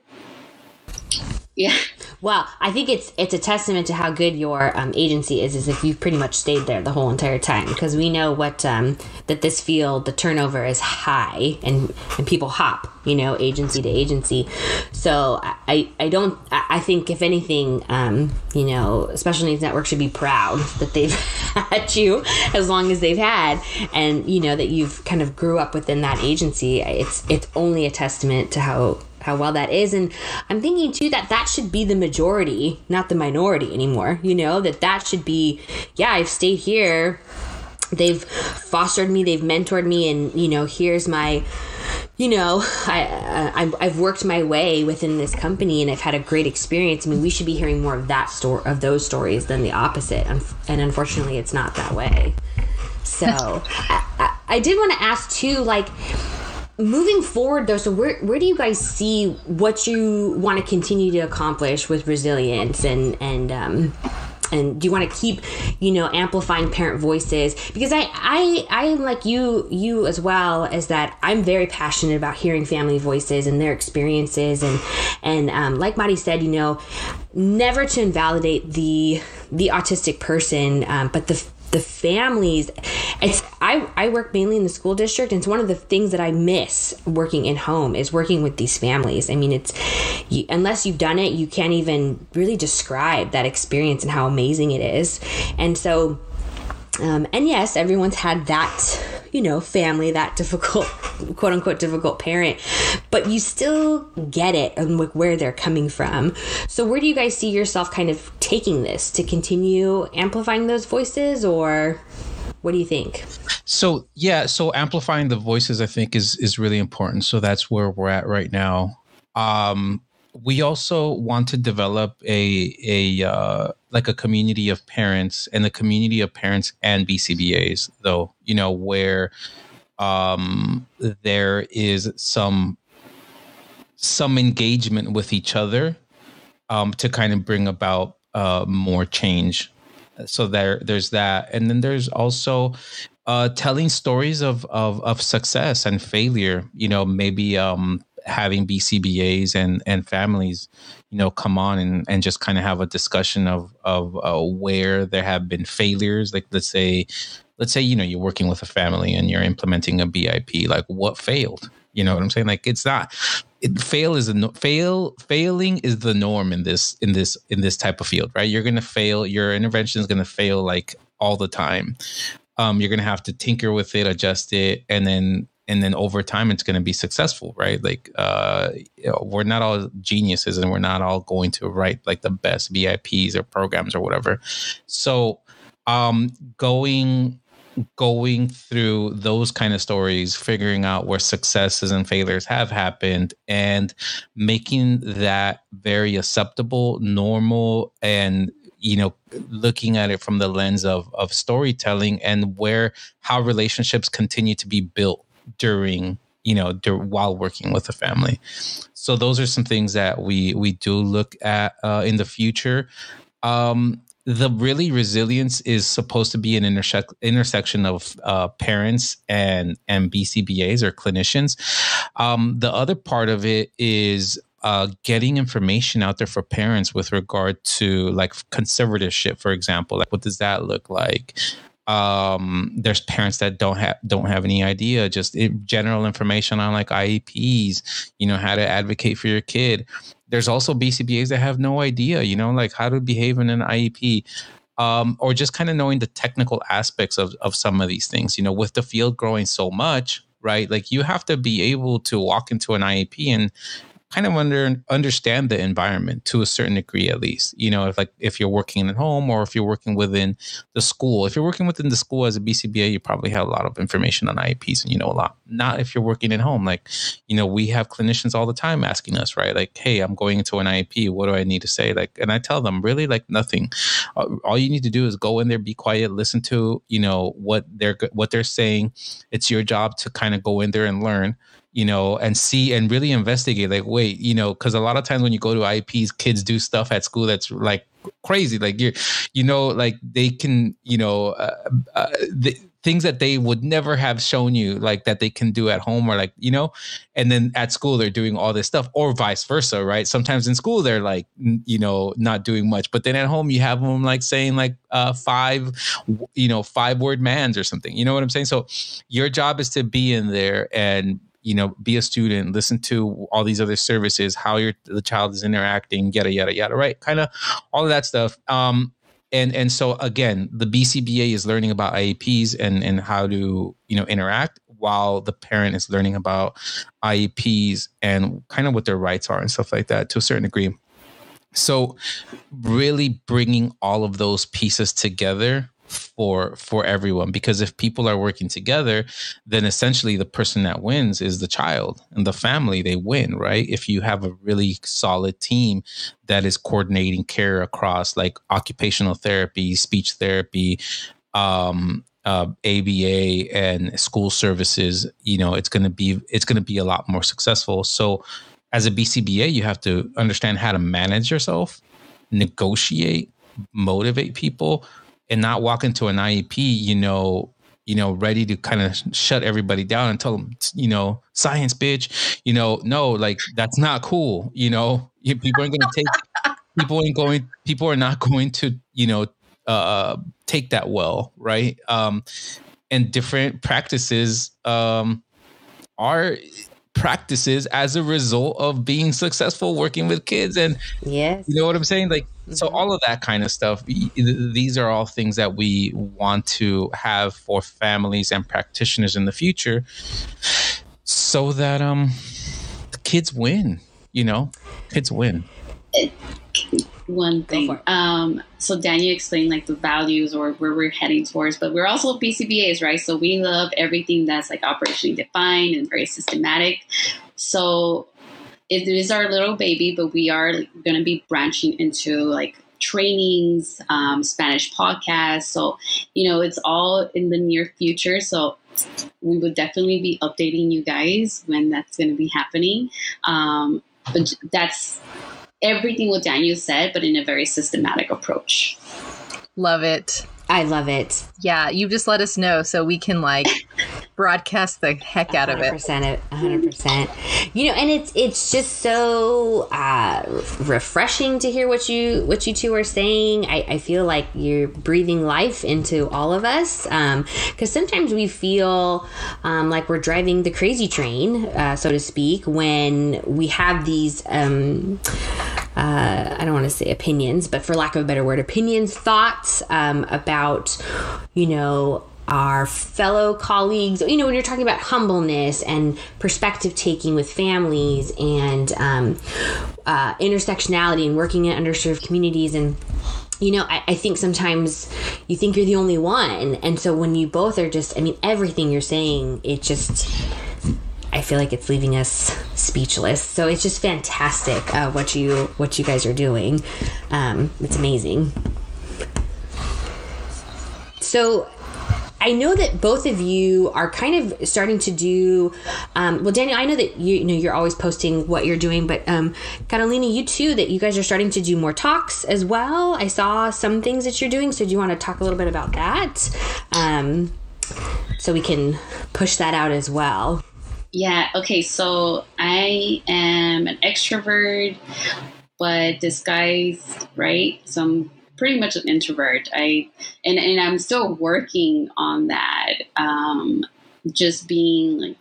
Speaker 2: yeah
Speaker 1: well, I think it's it's a testament to how good your um, agency is, is if you've pretty much stayed there the whole entire time, because we know what um, that this field the turnover is high and and people hop, you know, agency to agency. So I I don't I think if anything, um, you know, Special Needs Network should be proud that they've had you as long as they've had, and you know that you've kind of grew up within that agency. It's it's only a testament to how how well that is. And i'm thinking too that that should be the majority not the minority anymore you know that that should be yeah i've stayed here. They've fostered me. They've mentored me. And you know here's my you know I, I have worked my way within this company and i've had a great experience. I mean we should be hearing more of that story of those stories than the opposite. And unfortunately it's not that way. So I, I, I did want to ask too like moving forward though so where, where do you guys see what you want to continue to accomplish with resilience and and um, and do you want to keep you know amplifying parent voices? Because i i i am like you you as well as that i'm very passionate about hearing family voices and their experiences and and um, like Mari said you know never to invalidate the the autistic person um, but the the families it's I, I work mainly in the school district and it's one of the things that i miss working in home is working with these families. I mean it's you, unless you've done it you can't even really describe that experience and how amazing it is. And so um, and yes everyone's had that you know family that difficult quote unquote difficult parent but you still get it and where they're coming from. So where do you guys see yourself kind of taking this? To continue amplifying those voices or what do you think?
Speaker 4: So yeah so amplifying the voices i think is is really important. So that's where we're at right now. Um we also want to develop a a uh, like a community of parents and the community of parents and BCBAs though you know where um, there is some some engagement with each other um, to kind of bring about uh, more change. So there there's that. And then there's also uh, telling stories of, of of success and failure you know maybe um having BCBAs and and families, you know, come on and and just kind of have a discussion of of uh, where there have been failures. Like let's say, let's say you know you're working with a family and you're implementing a BIP. Like what failed? You know what I'm saying? Like it's not. It, fail is a no, fail. Failing is the norm in this in this in this type of field, right? You're gonna fail. Your intervention is gonna fail like all the time. Um, you're gonna have to tinker with it, adjust it, and then and then over time it's going to be successful right? Like uh you know, we're not all geniuses and we're not all going to write like the best BIPs or programs or whatever. So um going going through those kind of stories figuring out where successes and failures have happened and making that very acceptable normal and you know looking at it from the lens of of storytelling and where how relationships continue to be built during you know dur- while working with a family so those are some things that we we do look at uh, in the future um, the really resilience is supposed to be an intersec- intersection of uh, parents and and BCBAs or clinicians. Um, the other part of it is uh, getting information out there for parents with regard to like conservatorship, for example. Like, what does that look like? Um there's parents that don't have don't have any idea just it, general information on like IEPs you know how to advocate for your kid. There's also BCBAs that have no idea you know like how to behave in an IEP um, or just kind of knowing the technical aspects of, of some of these things. You know with the field growing so much right like you have to be able to walk into an IEP and kind of under understand the environment to a certain degree at least. You know if like if you're working at home or if you're working within the school. If you're working within the school as a bcba you probably have a lot of information on ieps and you know a lot. Not if you're working at home. Like you know we have clinicians all the time asking us right? Like hey i'm going into an iep what do i need to say? Like and i tell them really like nothing. Uh, all you need to do is go in there be quiet listen to you know what they're what they're saying. It's your job to kind of go in there and learn you know, and see and really investigate. Like, wait, you know, because a lot of times when you go to IEPs, kids do stuff at school that's like crazy. Like you're, you know, like they can, you know, uh, uh, the, things that they would never have shown you, like that they can do at home, or like you know, and then at school they're doing all this stuff, or vice versa, right? Sometimes in school they're like, you know, not doing much, but then at home you have them like saying like uh, five, you know, five word mands or something. You know what I'm saying? So your job is to be in there and you know be a student listen to all these other services how your the child is interacting yada yada yada right? Kind of all of that stuff. Um and and so again the bcba is learning about ieps and and how to you know interact while the parent is learning about ieps and kind of what their rights are and stuff like that to a certain degree. So really bringing all of those pieces together for for everyone because if people are working together then essentially the person that wins is the child and the family they win right if you have a really solid team that is coordinating care across like occupational therapy speech therapy um uh, ABA and school services, you know, it's going to be it's going to be a lot more successful. So, as a BCBA, you have to understand how to manage yourself, negotiate, motivate people and not walk into an IEP, you know, you know, ready to kind of shut everybody down and tell them, you know, science, bitch. You know, no, like that's not cool. You know, people aren't going to take. people ain't going. People are not going to, you know, uh, take that well, right? Um, and different practices um, are practices as a result of being successful working with kids and
Speaker 1: yes
Speaker 4: you know what i'm saying like mm-hmm. so all of that kind of stuff these are all things that we want to have for families and practitioners in the future so that um the kids win you know kids win
Speaker 2: one thing. Um, so Daniel explained like the values or where we're heading towards, but we're also BCBAs, right? So we love everything that's like operationally defined and very systematic. So it is our little baby, but we are going to be branching into like trainings, um, Spanish podcasts. So, you know, it's all in the near future. So we would definitely be updating you guys when that's going to be happening. Um, but that's everything what Daniel said, but in a very systematic approach.
Speaker 3: Love it.
Speaker 1: I love it.
Speaker 3: Yeah, you just let us know so we can like broadcast the heck out of it.
Speaker 1: 100%, 100%. You know, and it's it's just so uh, refreshing to hear what you what you two are saying. I, I feel like you're breathing life into all of us because um, sometimes we feel um, like we're driving the crazy train, uh, so to speak, when we have these. Um, uh, I don't want to say opinions, but for lack of a better word, opinions, thoughts um, about, you know, our fellow colleagues. You know, when you're talking about humbleness and perspective taking with families and um, uh, intersectionality and working in underserved communities and you know, I, I, think sometimes you think you're the only one. And so when you both are just, I mean, everything you're saying, it just, I feel like it's leaving us speechless. So it's just fantastic uh, what you what you guys are doing. Um, it's amazing. So I know that both of you are kind of starting to do. Um, well, Daniel, I know that you, you, know you're always posting what you're doing, but um, Carolina, you too, that you guys are starting to do more talks as well. I saw some things that you're doing, so do you want to talk a little bit about that, um, so we can push that out as well?
Speaker 2: Yeah, okay, so I am an extrovert, but disguised, right? So I'm pretty much an introvert. I and, and I'm still working on that. Um, just being like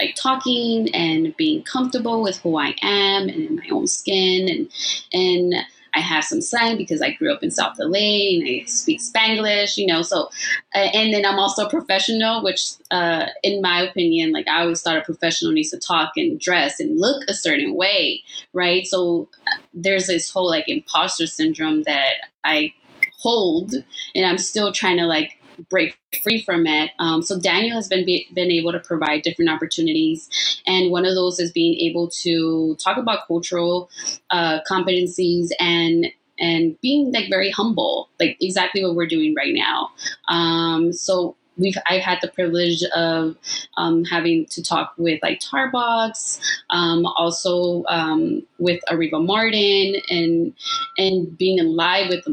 Speaker 2: like talking and being comfortable with who I am and in my own skin and and I have some slang because I grew up in South LA and I speak Spanglish, you know. So, uh, and then I'm also a professional, which, uh, in my opinion, like I always thought a professional needs to talk and dress and look a certain way, right? So, uh, there's this whole like imposter syndrome that I hold, and I'm still trying to like break free from it. Um, so Daniel has been be, been able to provide different opportunities, and one of those is being able to talk about cultural uh, competencies and and being like very humble, like exactly what we're doing right now. Um, so we've I've had the privilege of um, having to talk with like Tarbox, um, also um, with Areva Martin, and and being in live with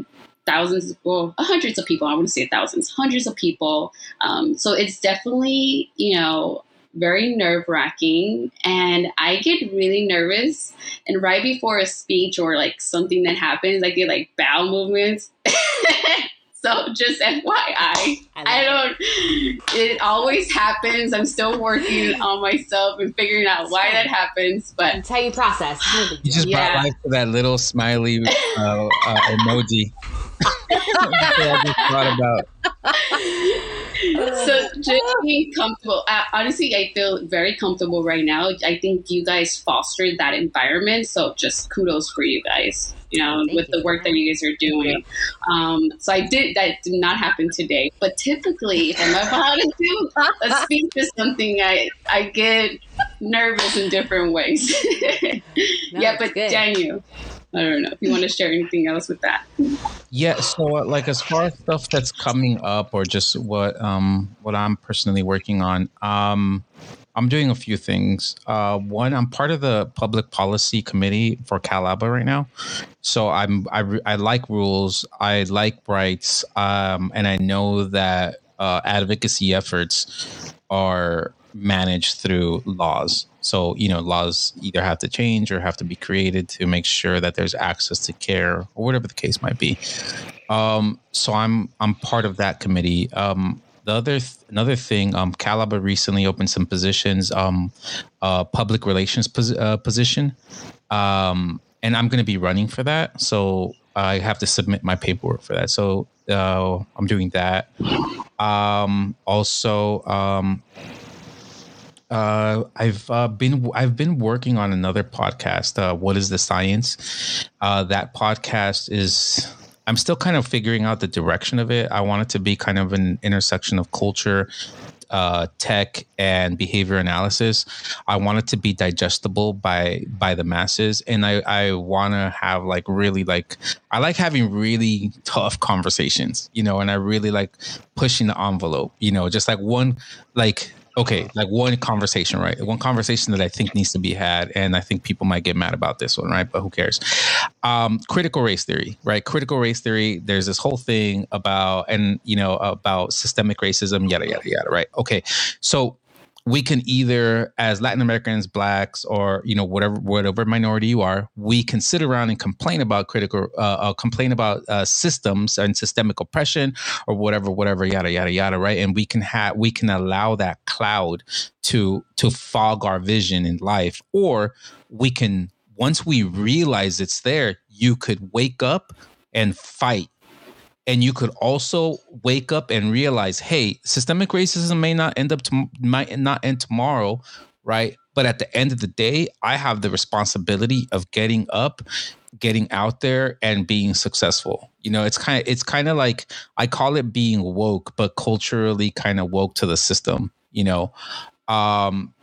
Speaker 2: thousands, well, hundreds of people. I wouldn't say thousands, hundreds of people. Um, so it's definitely, you know, very nerve wracking. And I get really nervous. And right before a speech or like something that happens, I get like bowel movements. so just FYI, I, I don't, it always happens. I'm still working on myself and figuring out why that happens. But
Speaker 1: it's how you process.
Speaker 4: You just yeah. brought life to that little smiley uh, uh, emoji. I just thought about.
Speaker 2: so just being comfortable. Uh, honestly, I feel very comfortable right now. I think you guys fostered that environment, so just kudos for you guys. You know, Thank with you. the work that you guys are doing. Um, so I did that did not happen today, but typically, if I'm about to do a speech or something, I I get nervous in different ways. no, yeah, but good. Daniel. I don't know if you want to share anything else with that.
Speaker 4: Yeah, so like as far as stuff that's coming up, or just what um what I'm personally working on, um, I'm doing a few things. Uh, one, I'm part of the public policy committee for CalABA right now. So I'm I, I like rules, I like rights, um, and I know that uh, advocacy efforts are managed through laws. So, you know, laws either have to change or have to be created to make sure that there's access to care or whatever the case might be. Um, so I'm I'm part of that committee. Um, the other th- another thing, um, CalABA recently opened some positions, um, uh, public relations pos- uh, position, um, and I'm going to be running for that. So I have to submit my paperwork for that. So uh, I'm doing that. Um, also, um, uh, I've uh, been I've been working on another podcast. Uh, what is the science? Uh, that podcast is. I'm still kind of figuring out the direction of it. I want it to be kind of an intersection of culture, uh, tech, and behavior analysis. I want it to be digestible by by the masses, and I I want to have like really like I like having really tough conversations, you know, and I really like pushing the envelope, you know, just like one like okay, like one conversation, right? One conversation that I think needs to be had, and I think people might get mad about this one, right? But who cares? Um, critical race theory, right? Critical race theory. There's this whole thing about, and you know, about systemic racism, yada yada yada, right? Okay, so we can either as latin americans blacks or you know whatever whatever minority you are we can sit around and complain about critical uh, uh, complain about uh, systems and systemic oppression or whatever whatever yada yada yada right? And we can have we can allow that cloud to to fog our vision in life. Or we can once we realize it's there you could wake up and fight and you could also wake up and realize hey systemic racism may not end up to might not end tomorrow right? But at the end of the day i have the responsibility of getting up getting out there and being successful. You know it's kind of it's kind of like i call it being woke but culturally kind of woke to the system you know? Um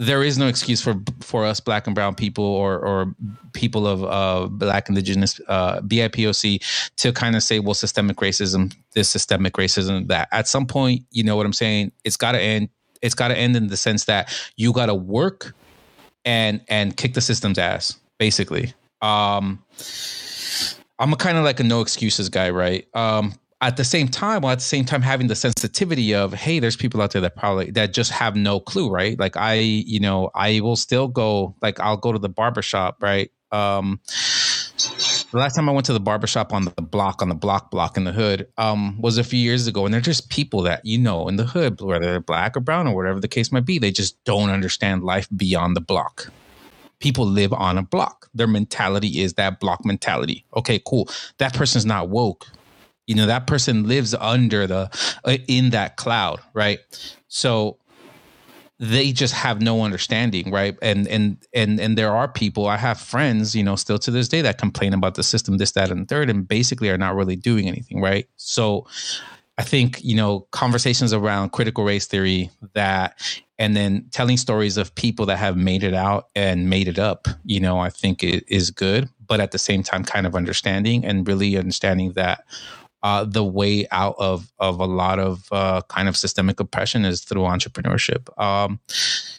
Speaker 4: there is no excuse for for us black and brown people or or people of uh, black indigenous uh, BIPOC to kind of say, well, systemic racism, this systemic racism, that. At some point, you know what I'm saying? It's got to end. It's got to end in the sense that you got to work and and kick the system's ass, basically. Um, I'm a kind of like a no excuses guy, right? Um, at the same time, while at the same time having the sensitivity of, hey, there's people out there that probably that just have no clue, right? Like I, you know, I will still go, like I'll go to the barbershop, right? Um the last time I went to the barbershop on the block, on the block block in the hood, um, was a few years ago. And they're just people that, you know, in the hood, whether they're black or brown or whatever the case might be, they just don't understand life beyond the block. People live on a block. Their mentality is that block mentality. Okay, cool. That person's not woke you know that person lives under the uh, in that cloud right? So they just have no understanding right? And and and and there are people i have friends you know still to this day that complain about the system this that and third and basically are not really doing anything right? So i think you know conversations around critical race theory that and then telling stories of people that have made it out and made it up you know i think it is good but at the same time kind of understanding and really understanding that uh, the way out of of a lot of uh, kind of systemic oppression is through entrepreneurship. Um,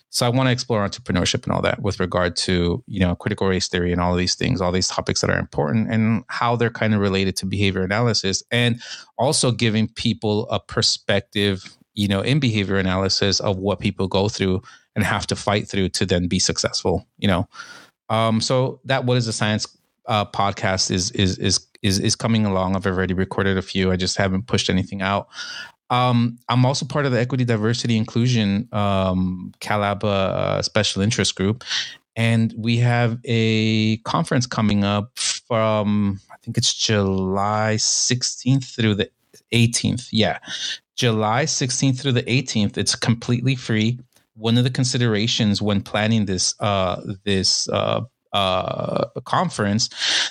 Speaker 4: so I want to explore entrepreneurship and all that with regard to you know critical race theory and all these things, all these topics that are important, and how they're kind of related to behavior analysis, and also giving people a perspective, you know, in behavior analysis of what people go through and have to fight through to then be successful. You know, um, so that what is the science uh, podcast is is is is is coming along. I've already recorded a few. I just haven't pushed anything out. Um, I'm also part of the Equity, Diversity, Inclusion um, CalABA uh, Special Interest Group, and we have a conference coming up from I think it's July 16th through the 18th. Yeah, July 16th through the 18th. It's completely free. One of the considerations when planning this uh, this uh, uh, conference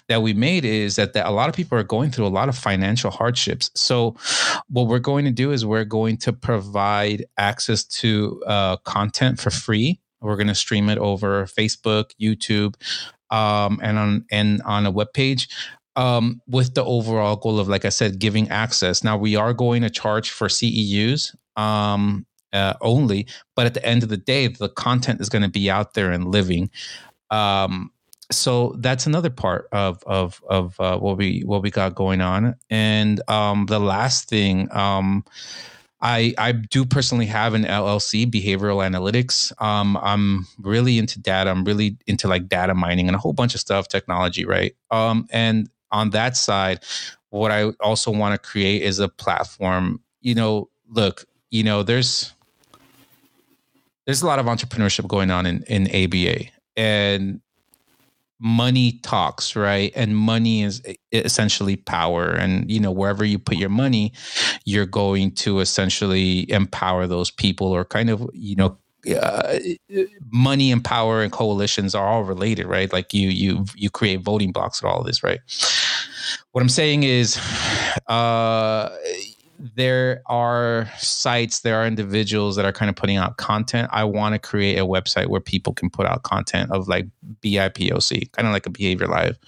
Speaker 4: that we made is that, that a lot of people are going through a lot of financial hardships. So, what we're going to do is we're going to provide access to uh, content for free. We're going to stream it over Facebook, YouTube, um, and on and on a web page. Um, with the overall goal of, like I said, giving access. Now we are going to charge for CEUs. Um, uh, only. But at the end of the day, the content is going to be out there and living. Um, so that's another part of of of uh, what we what we got going on. And um, the last thing, um, I I do personally have an LLC, behavioral analytics. Um, I'm really into data. I'm really into like data mining and a whole bunch of stuff, technology, right? Um, and on that side, what I also want to create is a platform. You know, look, you know, there's there's a lot of entrepreneurship going on in in ABA, and money talks right? And money is essentially power. And you know wherever you put your money you're going to essentially empower those people or kind of you know uh, money and power and coalitions are all related right? Like you you you create voting blocks and all of this right? What i'm saying is uh there are sites, there are individuals that are kind of putting out content. I want to create a website where people can put out content of like BIPOC, kind of like a behavior live.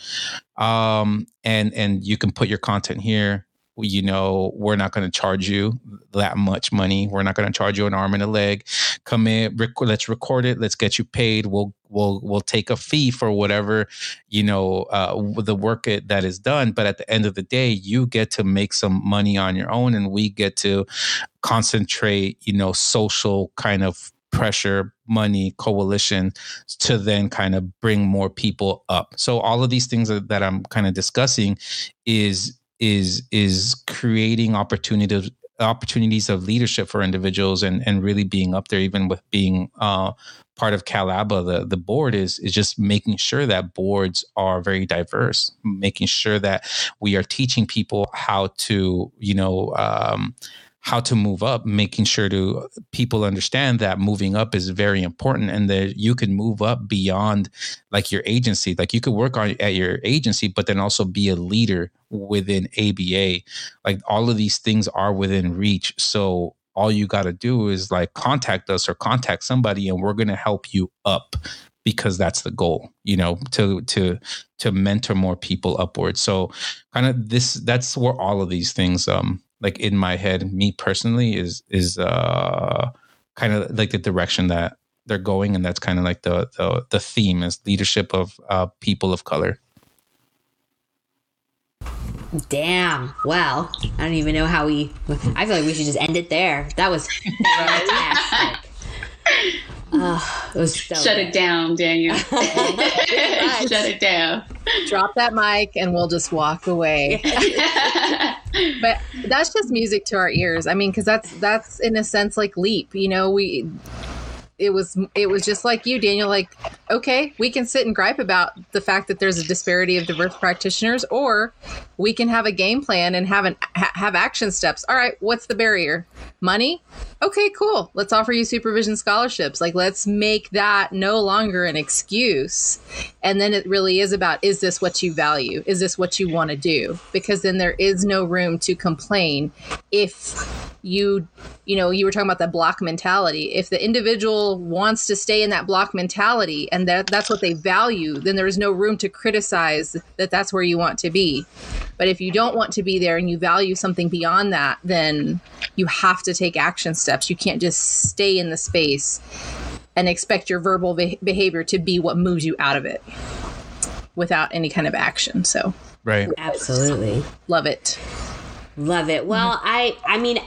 Speaker 4: Um, and and you can put your content here you know, we're not going to charge you that much money. We're not going to charge you an arm and a leg. Come in, rec- let's record it. Let's get you paid. We'll we'll we'll take a fee for whatever you know uh, the work it, that is done. But at the end of the day, you get to make some money on your own, and we get to concentrate, you know, social kind of pressure money coalition to then kind of bring more people up so all of these things that i'm kind of discussing is is is creating opportunities opportunities of leadership for individuals and and really being up there even with being uh, part of CalABA, the, the board is is just making sure that boards are very diverse, making sure that we are teaching people how to, you know, um, how to move up, making sure to people understand that moving up is very important and that you can move up beyond like your agency. Like you could work on at your agency, but then also be a leader within ABA. Like all of these things are within reach. So all you got to do is like contact us or contact somebody and we're going to help you up because that's the goal you know to to to mentor more people upwards so kind of this that's where all of these things um like in my head, me personally, is is uh kind of like the direction that they're going, and that's kind of like the the the theme is leadership of uh, people of color.
Speaker 1: Damn. Well, I don't even know how we. I feel like we should just end it there. That was fantastic.
Speaker 2: Oh, it was so Shut it down, Daniel. Shut it down.
Speaker 3: Drop that mic and we'll just walk away. but that's just music to our ears. I mean, because that's that's in a sense like leap. You know, we it was it was just like you daniel like okay we can sit and gripe about the fact that there's a disparity of diverse practitioners or we can have a game plan and have an ha- have action steps all right what's the barrier money okay cool. Let's offer you supervision scholarships. Like let's make that no longer an excuse. And then it really is about is this what you value? Is this what you want to do? Because then there is no room to complain if you you know you were talking about that block mentality. If the individual wants to stay in that block mentality and that that's what they value then there is no room to criticize that that's where you want to be. But if you don't want to be there and you value something beyond that then you have to take action steps you can't just stay in the space and expect your verbal be- behavior to be what moves you out of it without any kind of action. So
Speaker 4: right.
Speaker 1: Absolutely.
Speaker 3: love it.
Speaker 1: Love it. Well i i mean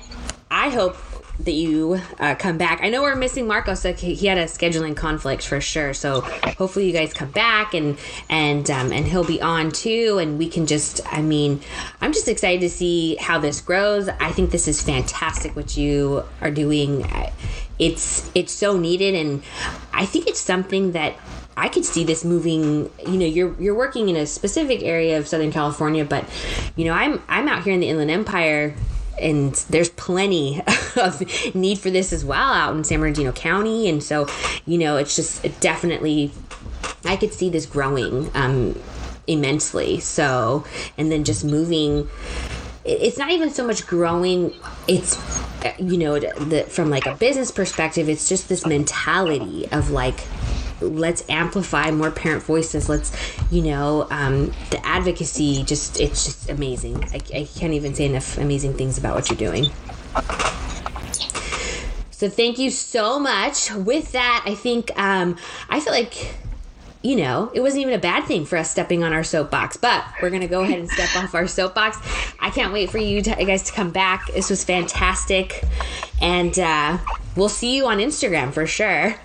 Speaker 1: I hope that you uh, come back. I know we're missing Marcos. So he had a scheduling conflict for sure. So hopefully you guys come back and and um, and he'll be on too. And we can just. I mean, I'm just excited to see how this grows. I think this is fantastic what you are doing. It's it's so needed, and I think it's something that I could see this moving. You know, you're you're working in a specific area of Southern California, but you know, I'm I'm out here in the Inland Empire and there's plenty of need for this as well out in San Bernardino County. And so, you know, it's just it definitely, I could see this growing um, immensely. So, and then just moving. It's not even so much growing. It's, you know, the, from like a business perspective, it's just this mentality of like, let's amplify more parent voices. Let's you know um, the advocacy just it's just amazing. I, I can't even say enough amazing things about what you're doing. So thank you so much. With that, I think um, I feel like you know, it wasn't even a bad thing for us stepping on our soapbox, but we're going to go ahead and step off our soapbox. I can't wait for you, to, you guys to come back. This was fantastic. And uh, we'll see you on Instagram for sure.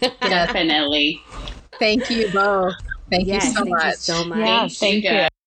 Speaker 2: Definitely.
Speaker 3: Thank you both. Thank
Speaker 1: yes,
Speaker 3: you so
Speaker 1: thank
Speaker 3: much.
Speaker 1: you so much.
Speaker 5: Yeah, thank you.